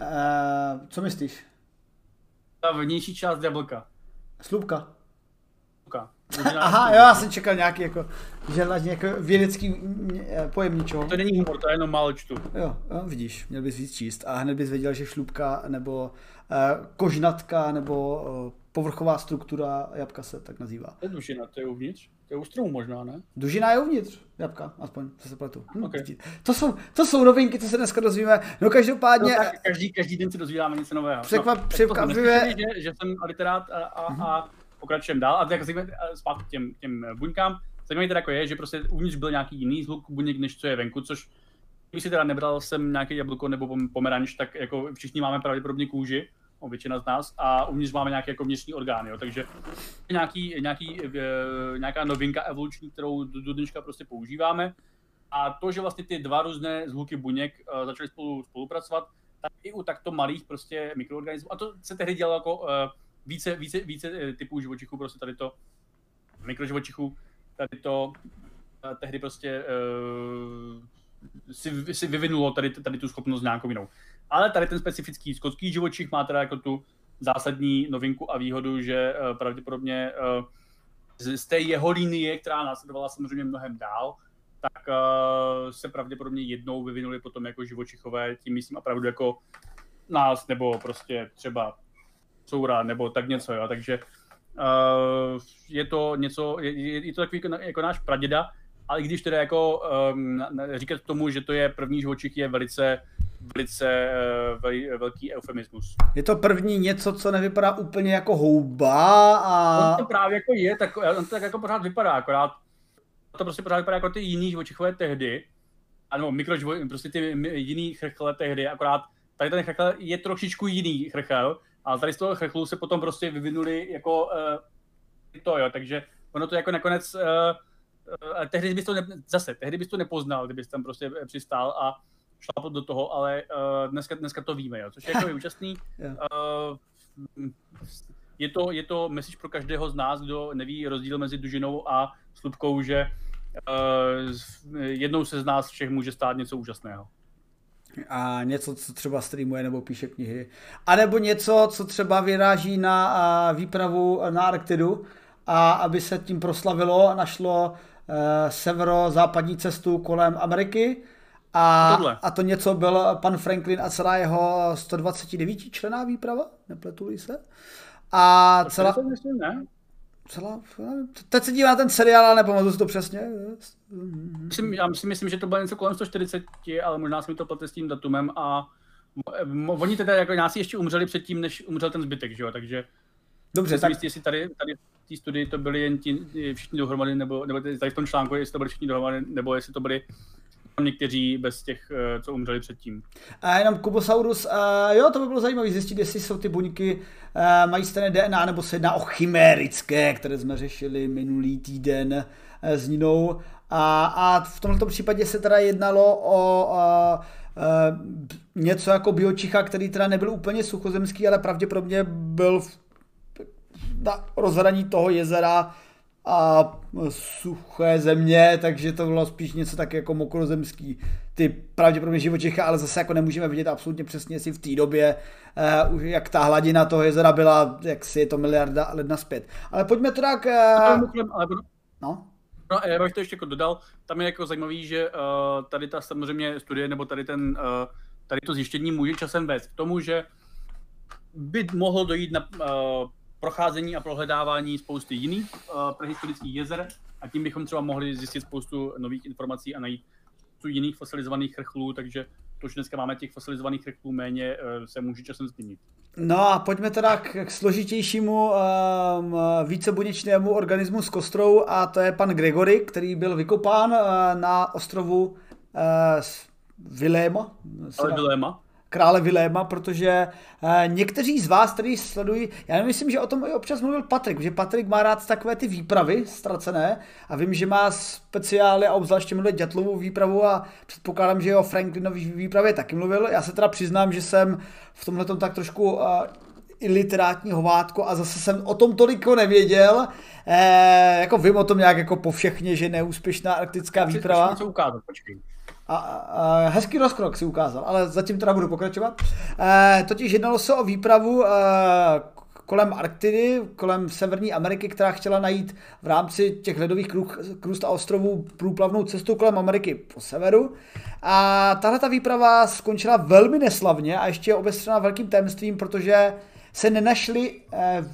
Uh, co myslíš? Ta vnější část jablka. Slupka. Slupka. Aha, jo, já jsem čekal nějaký jako, že jako vědecký eh, pojem ničeho. To není humor, to je jenom málo čtu. Jo, jo, vidíš, měl bys víc číst a hned bys věděl, že šlubka nebo uh, kožnatka nebo uh, povrchová struktura jabka se tak nazývá. To je dužina, to je uvnitř? To je u stromu možná, ne? Dužina je uvnitř jabka, aspoň, co se pletu. Hm, okay. to, jsou, to jsou novinky, co se dneska dozvíme. No každopádně... No, tak každý, každý den se dozvídáme něco nového. Překvap, no, překvapivě... Že, že jsem literát a, a, mm-hmm. a pokračujeme dál a tak zpátky k těm, těm buňkám. Zajímavé teda jako je, že prostě uvnitř byl nějaký jiný zhluk buněk, než co je venku, což když si teda nebral jsem nějaké jablko nebo pomeranč, tak jako všichni máme pravděpodobně kůži, no, většina z nás, a uvnitř máme nějaké jako vnitřní orgány, jo. takže nějaký, nějaký, e, nějaká novinka evoluční, kterou do dneška prostě používáme. A to, že vlastně ty dva různé zhluky buněk uh, začaly spolu spolupracovat, tak i u takto malých prostě mikroorganismů, a to se tehdy dělalo jako uh, více, více, více eh, typů živočichů, prostě tady to, mikroživočichů, tady to, eh, tehdy prostě si, si vyvinulo tady, tady tu schopnost nějakou jinou. Ale tady ten specifický skotský živočich má teda jako tu zásadní novinku a výhodu, že uh, pravděpodobně uh, z, té jeho linie, která následovala samozřejmě mnohem dál, tak uh, se pravděpodobně jednou vyvinuli potom jako živočichové, tím myslím opravdu jako nás, nebo prostě třeba coura nebo tak něco, jo. Takže je to něco, je, je to takový jako, jako náš praděda, ale když teda jako um, říkat tomu, že to je první živočich, je velice, velice vel, velký eufemismus. Je to první něco, co nevypadá úplně jako houba a... On to právě jako je, tak, on to tak jako pořád vypadá, akorát to prostě pořád vypadá jako ty jiný živočichové tehdy, ano, mikroživo, prostě ty jiný chrchle tehdy, akorát tady ten chrchle je trošičku jiný chrchel, ale tady z toho chechlu se potom prostě vyvinuli jako uh, to, jo, takže ono to jako nakonec uh, uh, tehdy bys to ne, zase, tehdy bys to nepoznal, kdybys tam prostě přistál a šlapl do toho, ale uh, dneska, dneska to víme, jo, což je jako účastný. Uh, je to, je to message pro každého z nás, kdo neví rozdíl mezi dužinou a slupkou, že uh, jednou se z nás všech může stát něco úžasného. A něco, co třeba streamuje nebo píše knihy. A nebo něco, co třeba vyráží na uh, výpravu na Arktidu a aby se tím proslavilo, našlo uh, severozápadní cestu kolem Ameriky, a, a to něco byl pan Franklin a celá jeho 129 člená výprava, nepletu se. A celá... Myslím, ne? Celá, teď se dívá ten seriál, ale nepamatuju si to přesně. Myslím, já si myslím, že to bylo něco kolem 140, ale možná jsme to plete s tím datumem a oni teda jako nás ještě umřeli předtím, než umřel ten zbytek, že jo, takže Dobře, tak... Jistý, jestli tady, tady v té studii to byli jen ti všichni dohromady, nebo, nebo tady v tom článku, jestli to byli všichni dohromady, nebo jestli to byli někteří bez těch, eh, co umřeli předtím. A jenom Kubosaurus, uh, jo, to by bylo zajímavé zjistit, jestli jsou ty buňky, uh, mají stejné DNA, nebo se jedná o chimérické, které jsme řešili minulý týden s Ninou. A, a v tomto případě se teda jednalo o uh, uh, něco jako biočicha, který teda nebyl úplně suchozemský, ale pravděpodobně byl v, na rozhraní toho jezera a suché země, takže to bylo spíš něco tak jako mokrozemský ty pravděpodobně živočicha, ale zase jako nemůžeme vidět absolutně přesně, jestli v té době, uh, jak ta hladina toho jezera byla, jak si je to miliarda let naspět. Ale pojďme teda k... Uh... No? No, já bych to ještě jako dodal, tam je jako zajímavý, že uh, tady ta samozřejmě studie, nebo tady ten, uh, tady to zjištění může časem vést k tomu, že by mohlo dojít na uh, procházení a prohledávání spousty jiných uh, prehistorických jezer a tím bychom třeba mohli zjistit spoustu nových informací a najít tu jiných fosilizovaných chrchlů, takže to, že dneska máme těch fosilizovaných chrchlů méně, uh, se může časem změnit. No a pojďme teda k, k složitějšímu um, vícebuněčnému organismu s kostrou a to je pan Gregory, který byl vykopán uh, na ostrovu uh, Viléma. Ale Viléma krále Viléma, protože eh, někteří z vás, kteří sledují, já myslím, že o tom i občas mluvil Patrik, že Patrik má rád takové ty výpravy ztracené a vím, že má speciály a obzvláště mluvil Dětlovou výpravu a předpokládám, že o Franklinový výpravě taky mluvil. Já se teda přiznám, že jsem v tomhle tak trošku uh, i literátní hovátko a zase jsem o tom toliko nevěděl. E, jako vím o tom nějak jako po všechně, že neúspěšná arktická výprava. Ukázat, počkej a, a hezký rozkrok si ukázal, ale zatím teda budu pokračovat. E, totiž jednalo se o výpravu e, kolem Arktidy, kolem Severní Ameriky, která chtěla najít v rámci těch ledových krůst a ostrovů průplavnou cestu kolem Ameriky po severu. A tahle ta výprava skončila velmi neslavně a ještě je obestřena velkým tajemstvím, protože se nenašly e,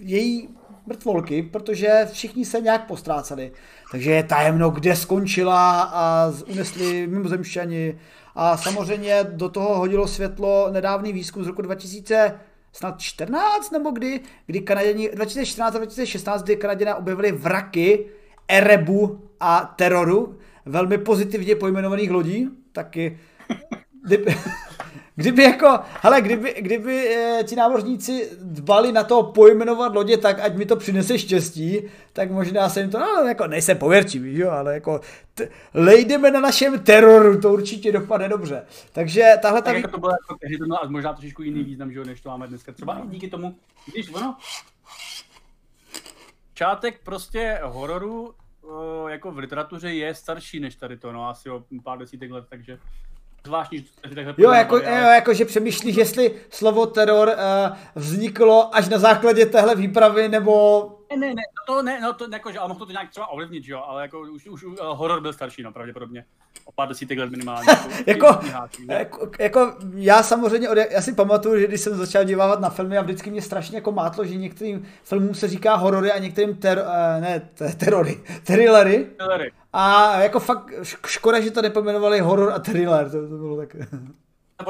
její mrtvolky, protože všichni se nějak postráceli. Takže je tajemno, kde skončila a unesli mimozemšťani. A samozřejmě do toho hodilo světlo nedávný výzkum z roku 2000, snad 14 nebo kdy, kdy Kanaděni, 2014 a 2016, kdy Kanaděné objevili vraky Erebu a Teroru, velmi pozitivně pojmenovaných lodí, taky Kdyby jako, hele, kdyby, kdyby e, ti námořníci dbali na to pojmenovat lodě tak, ať mi to přinese štěstí, tak možná se jim to, no jako nejsem pověrčivý, jo, ale jako t- lejdeme na našem teroru, to určitě dopadne dobře. Takže tahle tak ta... jako to bylo jako tehdy to mělo možná trošičku jiný význam, že jo, než to máme dneska. Třeba i díky tomu, když ono, čátek prostě hororu jako v literatuře je starší než tady to, no asi o pár desítek let, takže zvláštní, že takhle Jo, jako, jo, jako, že přemýšlíš, jestli slovo teror uh, vzniklo až na základě téhle výpravy, nebo... Ne, ne, ne, to ne, no to jako, že, ale mohlo to nějak třeba ovlivnit, jo, ale jako už, už uh, horor byl starší, no, pravděpodobně. O pár desítek let minimálně. jako, háčí, jako, jako, já samozřejmě, od, já si pamatuju, že když jsem začal dívat na filmy a vždycky mě strašně jako mátlo, že některým filmům se říká horory a některým ter, uh, ne, terory, thrillery. A jako fakt škoda, že to nepojmenovali horor a thriller, to, to bylo tak...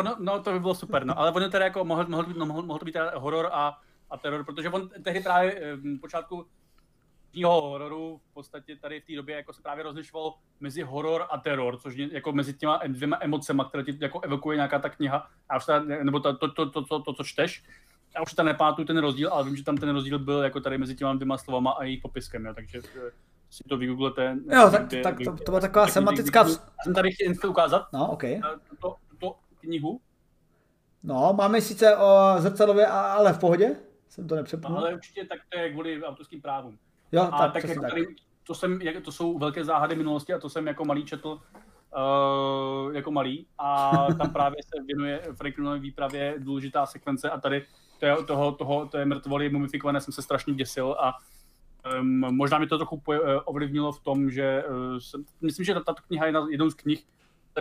No, no, to by bylo super, no, ale ono teda jako mohl, mohl, být, no, mohl, mohl to být horor a, a teror, protože on tehdy právě v počátku toho hororu v podstatě tady v té době jako se právě rozlišoval mezi horor a teror, což jako mezi těma dvěma emocema, které ti jako evokuje nějaká ta kniha, a už ta, nebo to, to, to, to, to, to, co čteš. Já už tam nepátuju ten rozdíl, ale vím, že tam ten rozdíl byl jako tady mezi těma dvěma slovama a jejich popiskem, jo, takže si to vygooglete. Jo, tak, tak to, to byla taková sematická... Já jsem tady chtěl ukázat. No, OK. Tuto, tuto knihu. No, máme sice o zrcadlově, ale v pohodě? Jsem to nepřepnul. Ale určitě tak to je kvůli autorským právům. Jo, a tak, tak, jako tak. Tady, to, jsem, to jsou velké záhady minulosti a to jsem jako malý četl uh, jako malý a tam právě se věnuje Franklinově výpravě důležitá sekvence a tady to je, toho, toho, to je mrtvoly mumifikované, jsem se strašně děsil a um, možná mi to trochu uh, ovlivnilo v tom, že uh, jsem, myslím, že tato kniha je jednou z knih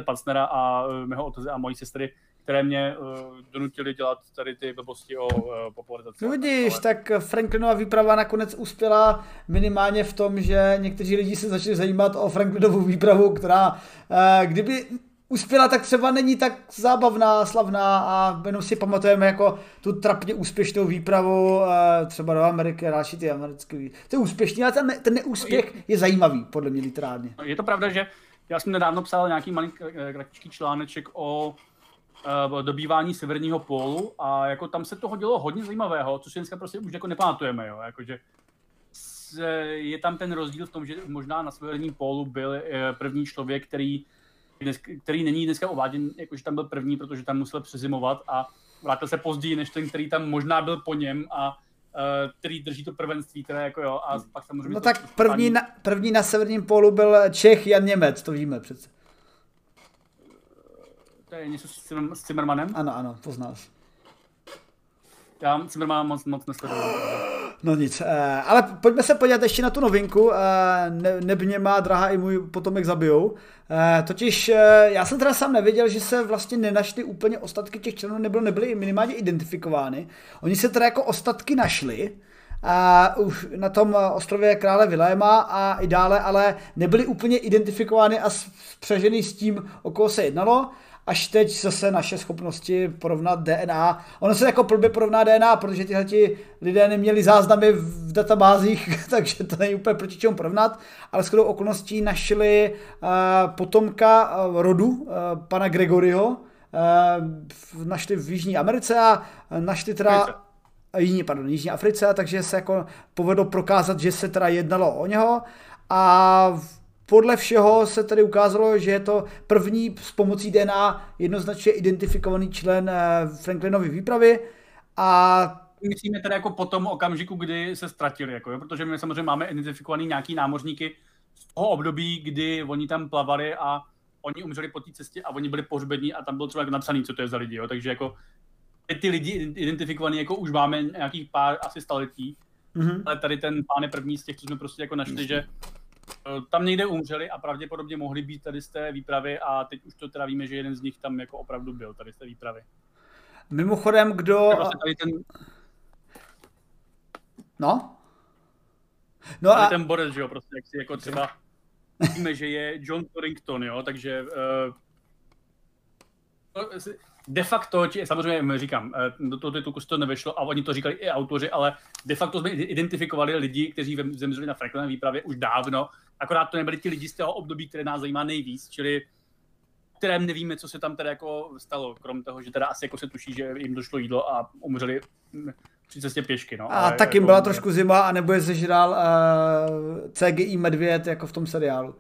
Pacnera a uh, mého otce a mojí sestry, které mě uh, donutily dělat tady ty blbosti o uh, popularizaci. No vidíš, ale... tak Franklinova výprava nakonec uspěla minimálně v tom, že někteří lidi se začali zajímat o Franklinovou výpravu, která uh, kdyby uspěla, tak třeba není tak zábavná, slavná a jenom si pamatujeme jako tu trapně úspěšnou výpravu třeba do Ameriky další ty americké. To je úspěšný, ale ten, ten neúspěch je, je zajímavý, podle mě literárně. Je to pravda, že já jsem nedávno psal nějaký malý kratičký článeček o uh, dobývání severního pólu a jako tam se toho dělo hodně zajímavého, co si dneska prostě už jako nepamatujeme, jo, jakože je tam ten rozdíl v tom, že možná na severním pólu byl první člověk, který, dnes, který není dneska uváděn, jakože tam byl první, protože tam musel přezimovat a vrátil se později než ten, který tam možná byl po něm a uh, který drží to prvenství, které jako jo, a pak samozřejmě... No tak první na, první na severním pólu byl Čech Jan Němec, to víme přece. To je něco s, Cim- s Zimmermanem? Ano, ano, poznal jsi. Já Zimmermana moc, moc nesleduju. No nic, eh, ale pojďme se podívat ještě na tu novinku, eh, ne, neb má drahá i můj potomek zabijou. Eh, totiž já jsem teda sám nevěděl, že se vlastně nenašly úplně ostatky těch členů, nebylo, nebyly minimálně identifikovány. Oni se teda jako ostatky našli, a už na tom ostrově krále Viléma a i dále, ale nebyly úplně identifikovány a spřeženy s tím, o koho se jednalo až teď zase naše schopnosti porovnat DNA. Ono se jako blbě porovná DNA, protože tyhle ti lidé neměli záznamy v databázích, takže to není úplně proti čemu porovnat, ale shodou okolností našli uh, potomka uh, rodu uh, pana Gregoryho, uh, našli v Jižní Americe a našli teda Jižní, pardon, Jižní Africe, takže se jako povedlo prokázat, že se teda jednalo o něho a podle všeho se tady ukázalo, že je to první s pomocí DNA jednoznačně identifikovaný člen eh, Franklinovy výpravy a Myslíme teda jako po tom okamžiku, kdy se ztratili, jako, jo? protože my samozřejmě máme identifikovaný nějaký námořníky z toho období, kdy oni tam plavali a oni umřeli po té cestě a oni byli pohřbení a tam bylo třeba jako napsaný, co to je za lidi, jo? takže jako ty lidi identifikovaný jako už máme nějakých pár asi staletí, mm-hmm. ale tady ten pán je první z těch, co jsme prostě jako našli, že tam někde umřeli a pravděpodobně mohli být tady z té výpravy a teď už to teda víme, že jeden z nich tam jako opravdu byl tady z té výpravy. Mimochodem, kdo... Tady ten... No? No tady a... ten borec, že jo, prostě jak si jako třeba víme, že je John Torrington, jo, takže uh, de facto, samozřejmě říkám, eh, do toho titulku to nevešlo a oni to říkali i autoři, ale de facto jsme identifikovali lidi, kteří zemřeli na Franklinově výpravě už dávno, akorát to nebyli ti lidi z toho období, které nás zajímá nejvíc, čili kterém nevíme, co se tam teda jako stalo, krom toho, že teda asi jako se tuší, že jim došlo jídlo a umřeli při cestě pěšky. No. A ale tak jim jako, byla trošku zima a nebo je sežral uh, eh, CGI medvěd jako v tom seriálu.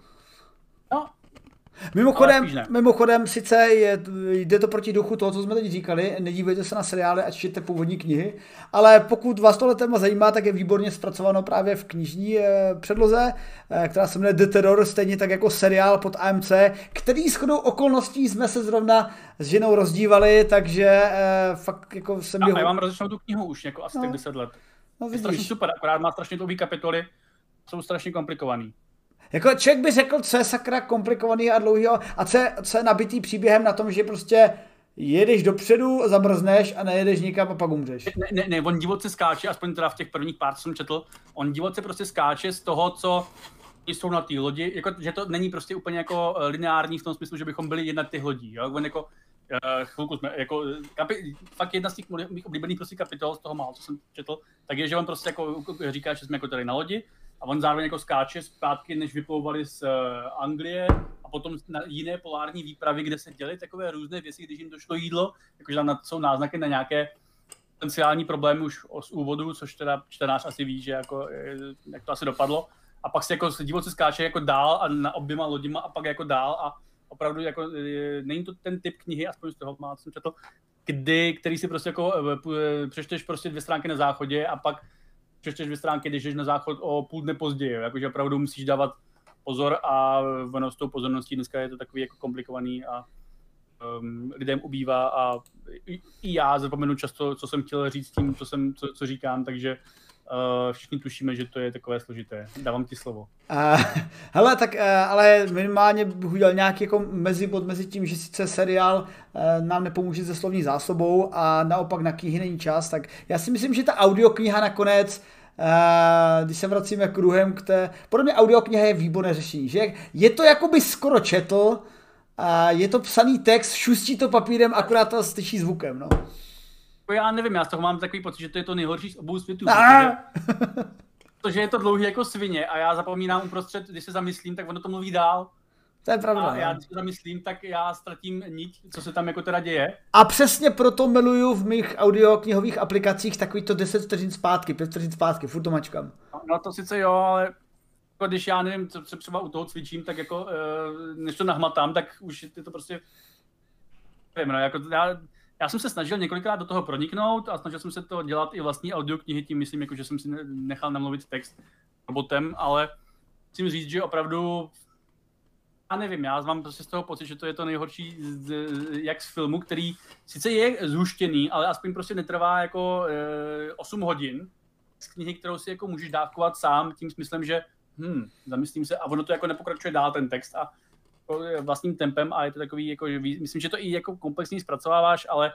Mimochodem, mimochodem sice je, jde to proti duchu toho, co jsme teď říkali, nedívejte se na seriály a čtěte původní knihy, ale pokud vás tohle téma zajímá, tak je výborně zpracováno právě v knižní eh, předloze, eh, která se jmenuje The Terror, stejně tak jako seriál pod AMC, který s chodou okolností jsme se zrovna s ženou rozdívali, takže eh, fakt jako jsem... A, jeho... já mám rozličnou tu knihu už jako asi no. 10 let. No, je strašně super, akorát má strašně dlouhý kapitoly, jsou strašně komplikovaný. Jako člověk by řekl, co je sakra komplikovaný a dlouhý a co je, co je nabitý příběhem na tom, že prostě jedeš dopředu, zamrzneš a nejedeš nikam a pak umřeš. Ne, ne, ne, on divoce skáče, aspoň teda v těch prvních pár, co jsem četl, on divoce prostě skáče z toho, co jsou na té lodi, jako, že to není prostě úplně jako eh, lineární v tom smyslu, že bychom byli jedna těch lodí, jo? On jako, uh, chvilku jsme, jako, kapi, fakt jedna z těch mých oblíbených prostě kapitol z toho málo, co jsem četl, tak je, že on prostě jako říká, že jsme jako tady na lodi, a on zároveň jako skáče zpátky, než vyplouvali z uh, Anglie a potom na jiné polární výpravy, kde se děly takové různé věci, když jim došlo jídlo, jakože tam jsou náznaky na nějaké potenciální problémy už z úvodu, což teda čtenář asi ví, že jako, jak to asi dopadlo. a pak se jako divoce skáče jako dál a na oběma loděma a pak jako dál a opravdu jako, e, není to ten typ knihy, aspoň z toho má, jsem četl, kdy, který si prostě jako přečteš prostě dvě stránky na záchodě a pak přečteš dvě stránky, když jdeš na záchod o půl dne později, jakože opravdu musíš dávat pozor a ono s tou pozorností dneska je to takový jako komplikovaný a um, lidem ubývá a i, i já zapomenu často, co jsem chtěl říct tím, co, jsem, co, co říkám, takže Uh, všichni tušíme, že to je takové složité. Dávám ti slovo. Uh, hele, tak uh, ale minimálně bych udělal nějaký jako mezibod mezi tím, že sice seriál uh, nám nepomůže se slovní zásobou a naopak na knihy není čas, tak já si myslím, že ta audiokniha nakonec Uh, když se vracíme kruhem k té... Podle mě audiokniha je výborné řešení, že je to jako by skoro četl, je to psaný text, šustí to papírem, akorát to styčí zvukem, no. Já nevím, já z toho mám takový pocit, že to je to nejhorší z obou světů. Protože, protože je to dlouhý jako svině a já zapomínám uprostřed, když se zamyslím, tak ono to mluví dál. To je pravda. A já když se zamyslím, tak já ztratím niť, co se tam jako teda děje. A přesně proto miluju v mých audioknihových aplikacích takový to 10 vteřin zpátky, 5 vteřin zpátky, furt to mačkám. No to sice jo, ale jako když já nevím, co, co třeba u toho cvičím, tak jako, e, než to nahmatám, tak už je to prostě, nevím, no, jako já, já jsem se snažil několikrát do toho proniknout a snažil jsem se to dělat i vlastní audioknihy, tím myslím, jako, že jsem si nechal namluvit text robotem, ale musím říct, že opravdu já nevím, já mám prostě z toho pocit, že to je to nejhorší z, jak z filmu, který sice je zhuštěný, ale aspoň prostě netrvá jako e, 8 hodin. Z knihy, kterou si jako můžeš dávkovat sám tím smyslem, že hm, zamyslím se a ono to jako nepokračuje dál ten text a vlastním tempem a je to takový, jako, že myslím, že to i jako komplexně zpracováváš, ale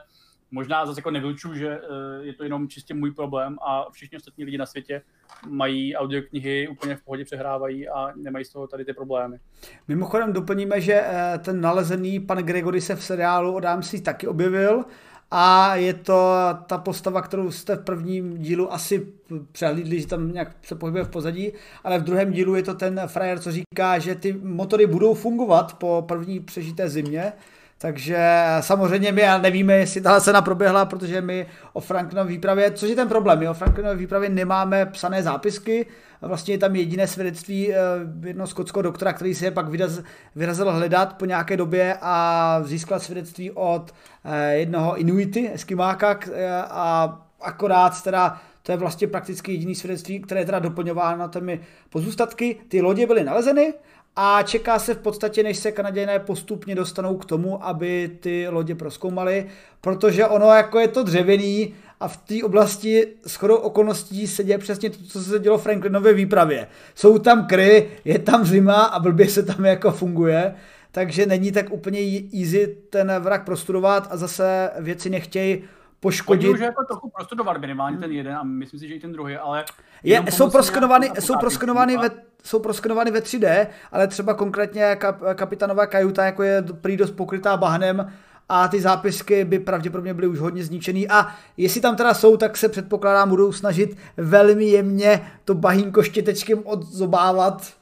možná zase jako nevyluču, že eh, je to jenom čistě můj problém a všichni ostatní lidi na světě mají audioknihy, úplně v pohodě přehrávají a nemají z toho tady ty problémy. Mimochodem doplníme, že eh, ten nalezený pan Gregory se v seriálu od AMC taky objevil a je to ta postava, kterou jste v prvním dílu asi přehlídli, že tam nějak se pohybuje v pozadí, ale v druhém dílu je to ten frajer, co říká, že ty motory budou fungovat po první přežité zimě, takže samozřejmě my nevíme, jestli tahle cena proběhla, protože my o Franklinově výpravě, což je ten problém, my o Franklinově výpravě nemáme psané zápisky, vlastně je tam jediné svědectví eh, jednoho skotského doktora, který se je pak vyraz, vyrazil hledat po nějaké době a získal svědectví od eh, jednoho Inuity, Eskimáka eh, a akorát teda to je vlastně prakticky jediný svědectví, které je teda doplňováno těmi pozůstatky. Ty lodě byly nalezeny, a čeká se v podstatě, než se Kanaděné postupně dostanou k tomu, aby ty lodě proskoumali, protože ono jako je to dřevěný a v té oblasti s chodou okolností se děje přesně to, co se dělo v Franklinově výpravě. Jsou tam kry, je tam zima a blbě se tam jako funguje, takže není tak úplně easy ten vrak prostudovat a zase věci nechtějí poškodit. Oni už jako trochu prostudovali minimálně ten jeden a myslím si, že i ten druhý, ale... Je, jsou proskenovány, jsou proskenovány ve, jsou proskenovány ve 3D, ale třeba konkrétně kap, kapitánová kajuta jako je prý dost pokrytá bahnem a ty zápisky by pravděpodobně byly už hodně zničený a jestli tam teda jsou, tak se předpokládám budou snažit velmi jemně to bahínko štětečkem odzobávat,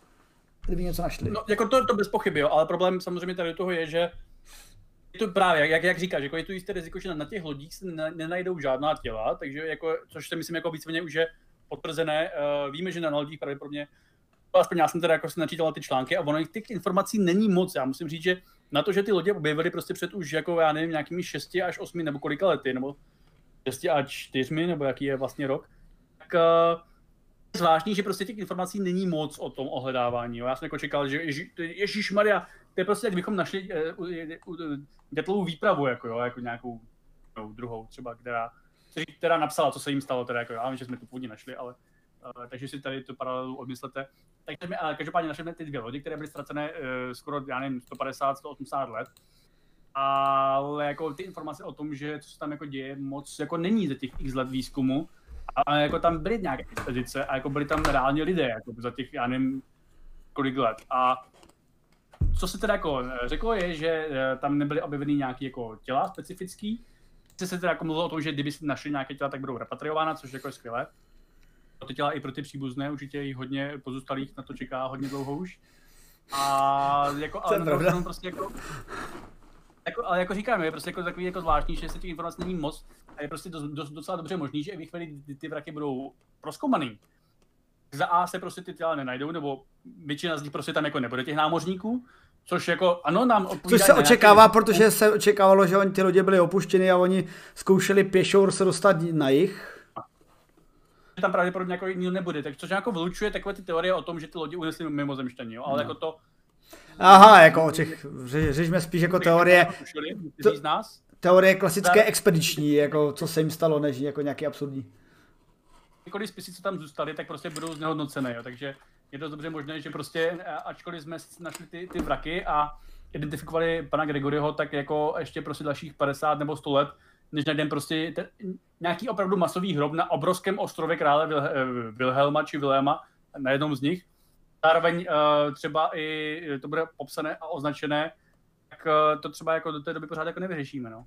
kdyby něco našli. No, jako to, to bez pochyby, jo, ale problém samozřejmě tady toho je, že to právě, jak, jak říkáš, jako je to jisté riziko, že na, na těch lodích se nenajdou žádná těla, takže jako, což si myslím jako víceméně už je potvrzené. Uh, víme, že na lodích pravděpodobně aspoň já jsem teda jako si načítal ty články a ono těch informací není moc. Já musím říct, že na to, že ty lodě objevily prostě před už jako já nevím, nějakými 6 až 8 nebo kolika lety, nebo 6 až 4, nebo jaký je vlastně rok, tak uh, zvláštní, že prostě těch informací není moc o tom ohledávání. Jo. Já jsem jako čekal, že Ježí, Ježíš Maria, to je prostě, jak bychom našli uh, uh, uh, dětlovou výpravu, jako, jo, jako nějakou no, druhou třeba, která, která napsala, co se jim stalo, teda, jako, já vím, že jsme tu původně našli, ale uh, takže si tady tu paralelu odmyslete. Takže my, ale každopádně našli ty dvě lodi, které byly ztracené uh, skoro, já nevím, 150, 180 let. Ale jako ty informace o tom, že co se tam jako děje, moc jako není ze těch x let výzkumu. A jako tam byly nějaké expedice a jako byli tam reálně lidé, jako za těch, já nevím, kolik let. A co se teda jako řeklo je, že eh, tam nebyly objeveny nějaké jako těla specifický. Se se teda jako mluvilo o tom, že kdyby našli nějaké těla, tak budou repatriována, což jako je skvělé. To ty těla i pro ty příbuzné, určitě jich hodně pozůstalých na to čeká hodně dlouho už. A jako, ale na prostě jako, jako, ale jako říkám, je prostě jako takový jako zvláštní, že se těch informací není moc a je prostě dost, dost, docela dobře možný, že i chvíli ty, ty vraky budou proskoumaný, za A se prostě ty těla nenajdou, nebo většina z nich prostě tam jako nebude těch námořníků, Což jako, ano, nám Což se očekává, nějaký... protože se očekávalo, že oni ty lodě byly opuštěny a oni zkoušeli pěšou se dostat na jich. Tam pravděpodobně jako nikdo nebude, tak což jako vylučuje takové ty teorie o tom, že ty lodi unesly zemštění, jo? ale no. jako to... Aha, jako o těch, řešíme spíš jako teorie... To? Teorie klasické expediční, jako co se jim stalo, než jako nějaký absurdní. Jako spisy, co tam zůstaly, tak prostě budou znehodnocené, jo? takže je to dobře možné, že prostě, ačkoliv jsme našli ty, ty vraky a identifikovali pana Gregoryho, tak jako ještě prostě dalších 50 nebo 100 let, než najdeme prostě ten, nějaký opravdu masový hrob na obrovském ostrově krále Vil- Wilhelma či Viléma, na jednom z nich. Zároveň uh, třeba i to bude popsané a označené, tak uh, to třeba jako do té doby pořád jako nevyřešíme, no.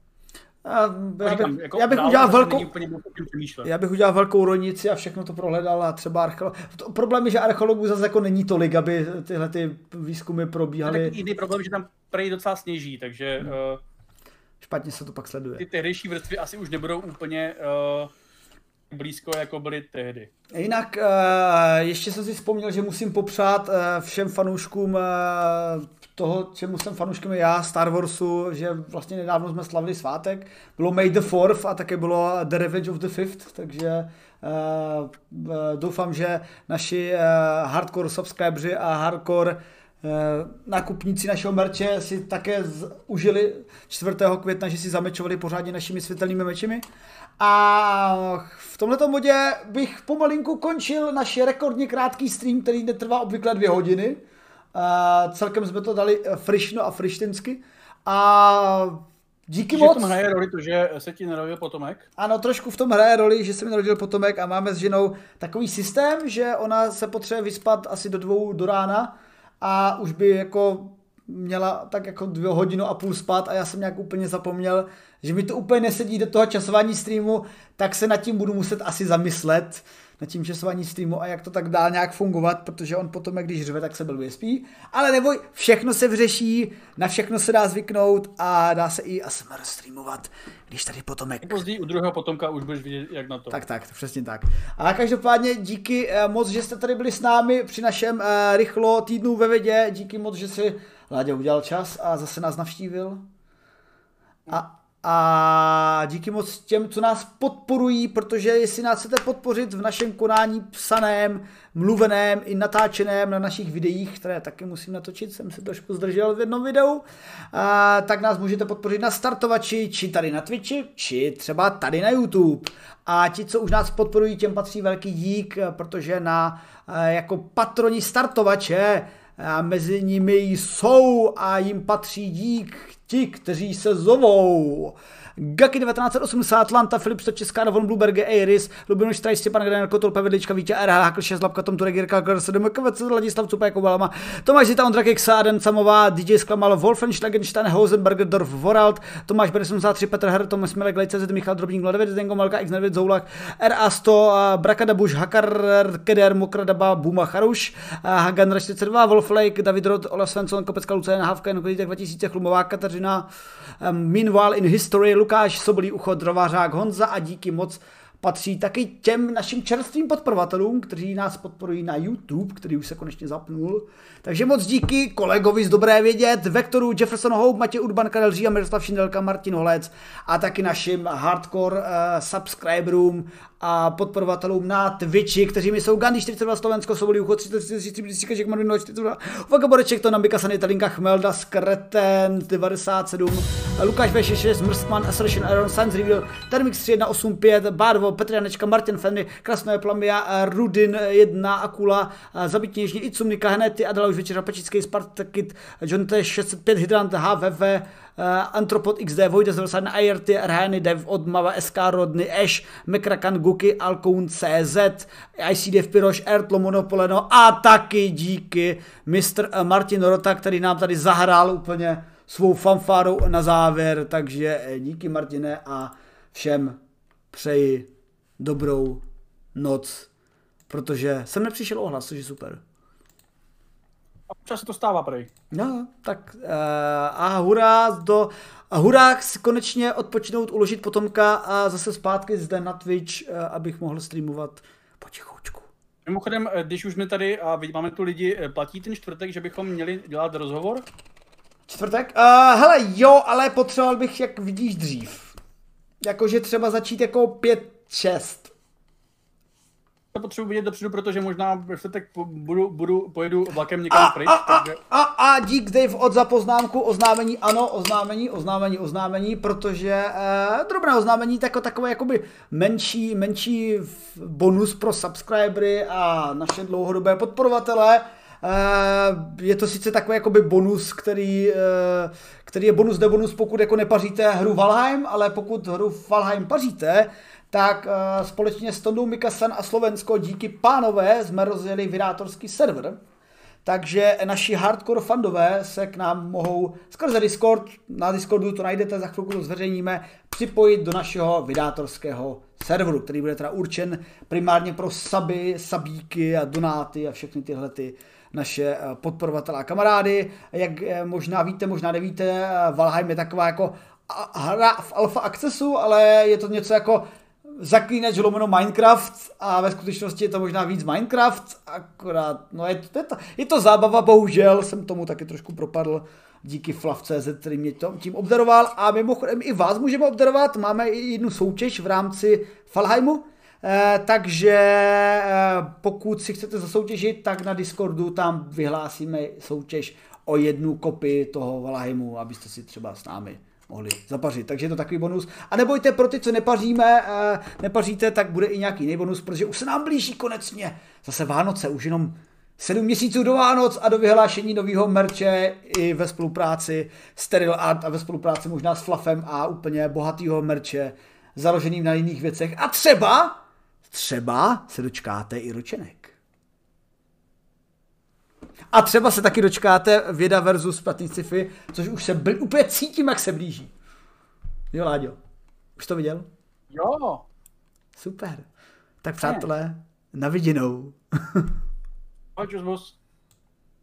Já, já, bych, jako já bych udělal velkou, já bych udělal velkou ronici a všechno to prohledal a třeba archeolog. Problém je, že archeologů zase jako není tolik, aby tyhle ty výzkumy probíhaly. Tak jiný problém, že tam prej docela sněží, takže hmm. uh, špatně se to pak sleduje. Ty tehdejší vrstvy asi už nebudou úplně uh, blízko, jako byly tehdy. Jinak uh, ještě jsem si vzpomněl, že musím popřát uh, všem fanouškům uh, toho, čemu jsem fanouškem já, Star Warsu, že vlastně nedávno jsme slavili svátek. Bylo May the 4th a také bylo The Revenge of the Fifth, takže doufám, že naši hardcore subscriberi a hardcore nákupníci našeho merče si také z, užili 4. května, že si zamečovali pořádně našimi světelnými mečemi. A v tomto bodě bych pomalinku končil náš rekordně krátký stream, který netrvá obvykle dvě hodiny. Uh, celkem jsme to dali eh, frišno a frištinsky. A díky že moc. v tom hraje roli to, že se ti narodil potomek? Ano, trošku v tom hraje roli, že se mi narodil potomek a máme s ženou takový systém, že ona se potřebuje vyspat asi do dvou do rána a už by jako měla tak jako dvě hodinu a půl spát a já jsem nějak úplně zapomněl, že mi to úplně nesedí do toho časování streamu, tak se nad tím budu muset asi zamyslet, na tím časování streamu a jak to tak dá nějak fungovat, protože on potom, když řve, tak se blbě spí. Ale neboj, všechno se vyřeší, na všechno se dá zvyknout a dá se i ASMR streamovat, když tady potomek. Později u druhého potomka už budeš vidět, jak na to. Tak, tak, přesně tak. A každopádně díky eh, moc, že jste tady byli s námi při našem uh, rychlo týdnu ve vědě. Díky moc, že si Láďa udělal čas a zase nás navštívil. A, a díky moc těm, co nás podporují, protože jestli nás chcete podpořit v našem konání psaném, mluveném i natáčeném na našich videích, které taky musím natočit, jsem se trošku zdržel v jednom videu, a, tak nás můžete podpořit na startovači, či tady na Twitchi, či třeba tady na YouTube. A ti, co už nás podporují, těm patří velký dík, protože na jako patroni startovače a mezi nimi jsou a jim patří dík ti, kteří se zovou Gaky 1980, Atlanta, Filip Česká, Davon Blueberg, Eiris, Lubinoš Straj, Stěpan Grenel, Kotol, Pevedlička, Vítě, RH, Hakl 6, Lapka, Tom Turek, Jirka, Garce, KVC, Ladislav Cupa, jako Balama, Tomáš Zita, Ondra Keksáden, Samová, DJ Sklamal, Wolfenstein, Hosenberger, Dorf, Voralt, Tomáš Beresun, Petr Her, Tomáš Milek, Lejce, Michal Drobník, Mladevěc, Zdengo, Malka, X, Nedvěd, Zoulak, RA100, Brakada Bush, Hakar, Keder, Mokradaba, Buma, Charuš, Hagan 42, Wolf Lake, David Rod, Ola Svensson, Kopecka, Lucena, Havka, Jen 2000, Chlumová, Kateřina, Meanwhile in History, Lukáš, Sobolí ucho, Drovařák, Honza a díky moc patří taky těm našim čerstvým podporovatelům, kteří nás podporují na YouTube, který už se konečně zapnul. Takže moc díky kolegovi z Dobré vědět, Vektoru, Jefferson Hope, Matěj Urban, Karel Žija, Miroslav Šindelka, Martin Holec a taky našim hardcore uh, subscriberům a podporovatelům na Twitchi, kteří mi jsou Gandhi 42 Slovensko, Sobolí Ucho 33, Říkaček Marvin 42, Uvaga Boreček, to Nambika Sanita, Linka Chmelda, Skreten 97, Lukáš V66, Mrskman, Assertion Iron, Sans Reveal, Termix 3185, Barvo, Petr Janečka, Martin Fenny, Krasné Plamia, Rudin 1, Akula, Zabití Něžně, Icumnika, Hnety, Adela už večera, Pečický, Spartakit, John T. 605, Hydrant, HVV, Antropod XD, Vojda Zvrsan, IRT, Rhany, Dev, Odmava, SK Rodny, Ash, Mekrakan, Guki, Alkoun, CZ, ICDF Piroš, Ertlo, Monopoleno a taky díky Mr. Martin Rota, který nám tady zahrál úplně svou fanfárou na závěr, takže eh, díky Martine a všem přeji dobrou noc, protože jsem nepřišel ohlas, což je super. Občas se to stává, prej. No, tak uh, a hurá do... A hurá si konečně odpočinout, uložit potomka a zase zpátky zde na Twitch, uh, abych mohl streamovat potichoučku. Mimochodem, eh, když už jsme tady a máme tu lidi, platí ten čtvrtek, že bychom měli dělat rozhovor? Čtvrtek? Uh, hele, jo, ale potřeboval bych, jak vidíš, dřív. Jakože třeba začít jako 5-6 to potřebuji vidět dopředu, protože možná v čtvrtek budu, budu, pojedu vlakem někam a, pryč. A, a, takže... a, a, dík Dave od za poznámku, oznámení, ano, oznámení, oznámení, oznámení, protože eh, drobné oznámení, tako, takové jakoby menší, menší bonus pro subscribery a naše dlouhodobé podporovatele. Eh, je to sice takový jakoby bonus, který, eh, který je bonus de bonus, pokud jako nepaříte hru Valheim, ale pokud hru Valheim paříte, tak uh, společně s Tondou Mikasan a Slovensko díky pánové jsme rozjeli vydátorský server, takže naši hardcore fandové se k nám mohou skrze Discord, na Discordu to najdete, za chvilku to zveřejníme, připojit do našeho vydátorského serveru, který bude teda určen primárně pro saby, sabíky a donáty a všechny tyhle ty naše eh, podporovatele a kamarády. Jak eh, možná víte, možná nevíte, Valheim je taková jako hra v alfa accessu, ale je to něco jako zaklínač lomeno Minecraft a ve skutečnosti je to možná víc Minecraft, akorát, no je to, je to, je to zábava, bohužel jsem tomu taky trošku propadl díky Flav.cz, který mě to, tím obdaroval. A mimochodem i vás můžeme obdarovat, máme i jednu soutěž v rámci Falheimu, Eh, takže eh, pokud si chcete zasoutěžit, tak na Discordu tam vyhlásíme soutěž o jednu kopii toho Valheimu, abyste si třeba s námi mohli zapařit. Takže je to takový bonus. A nebojte, pro ty, co nepaříme, eh, nepaříte, tak bude i nějaký jiný bonus, protože už se nám blíží konecně. Zase Vánoce, už jenom sedm měsíců do Vánoc a do vyhlášení nového merče i ve spolupráci Steril Art a ve spolupráci možná s Fluffem a úplně bohatýho merče založeným na jiných věcech. A třeba, třeba se dočkáte i ročenek. A třeba se taky dočkáte Věda versus Platný sci-fi, což už se bl- úplně cítím, jak se blíží. Jo, Láďo, už to viděl? Jo. Super. Tak přátelé, na viděnou. Pojď, boss.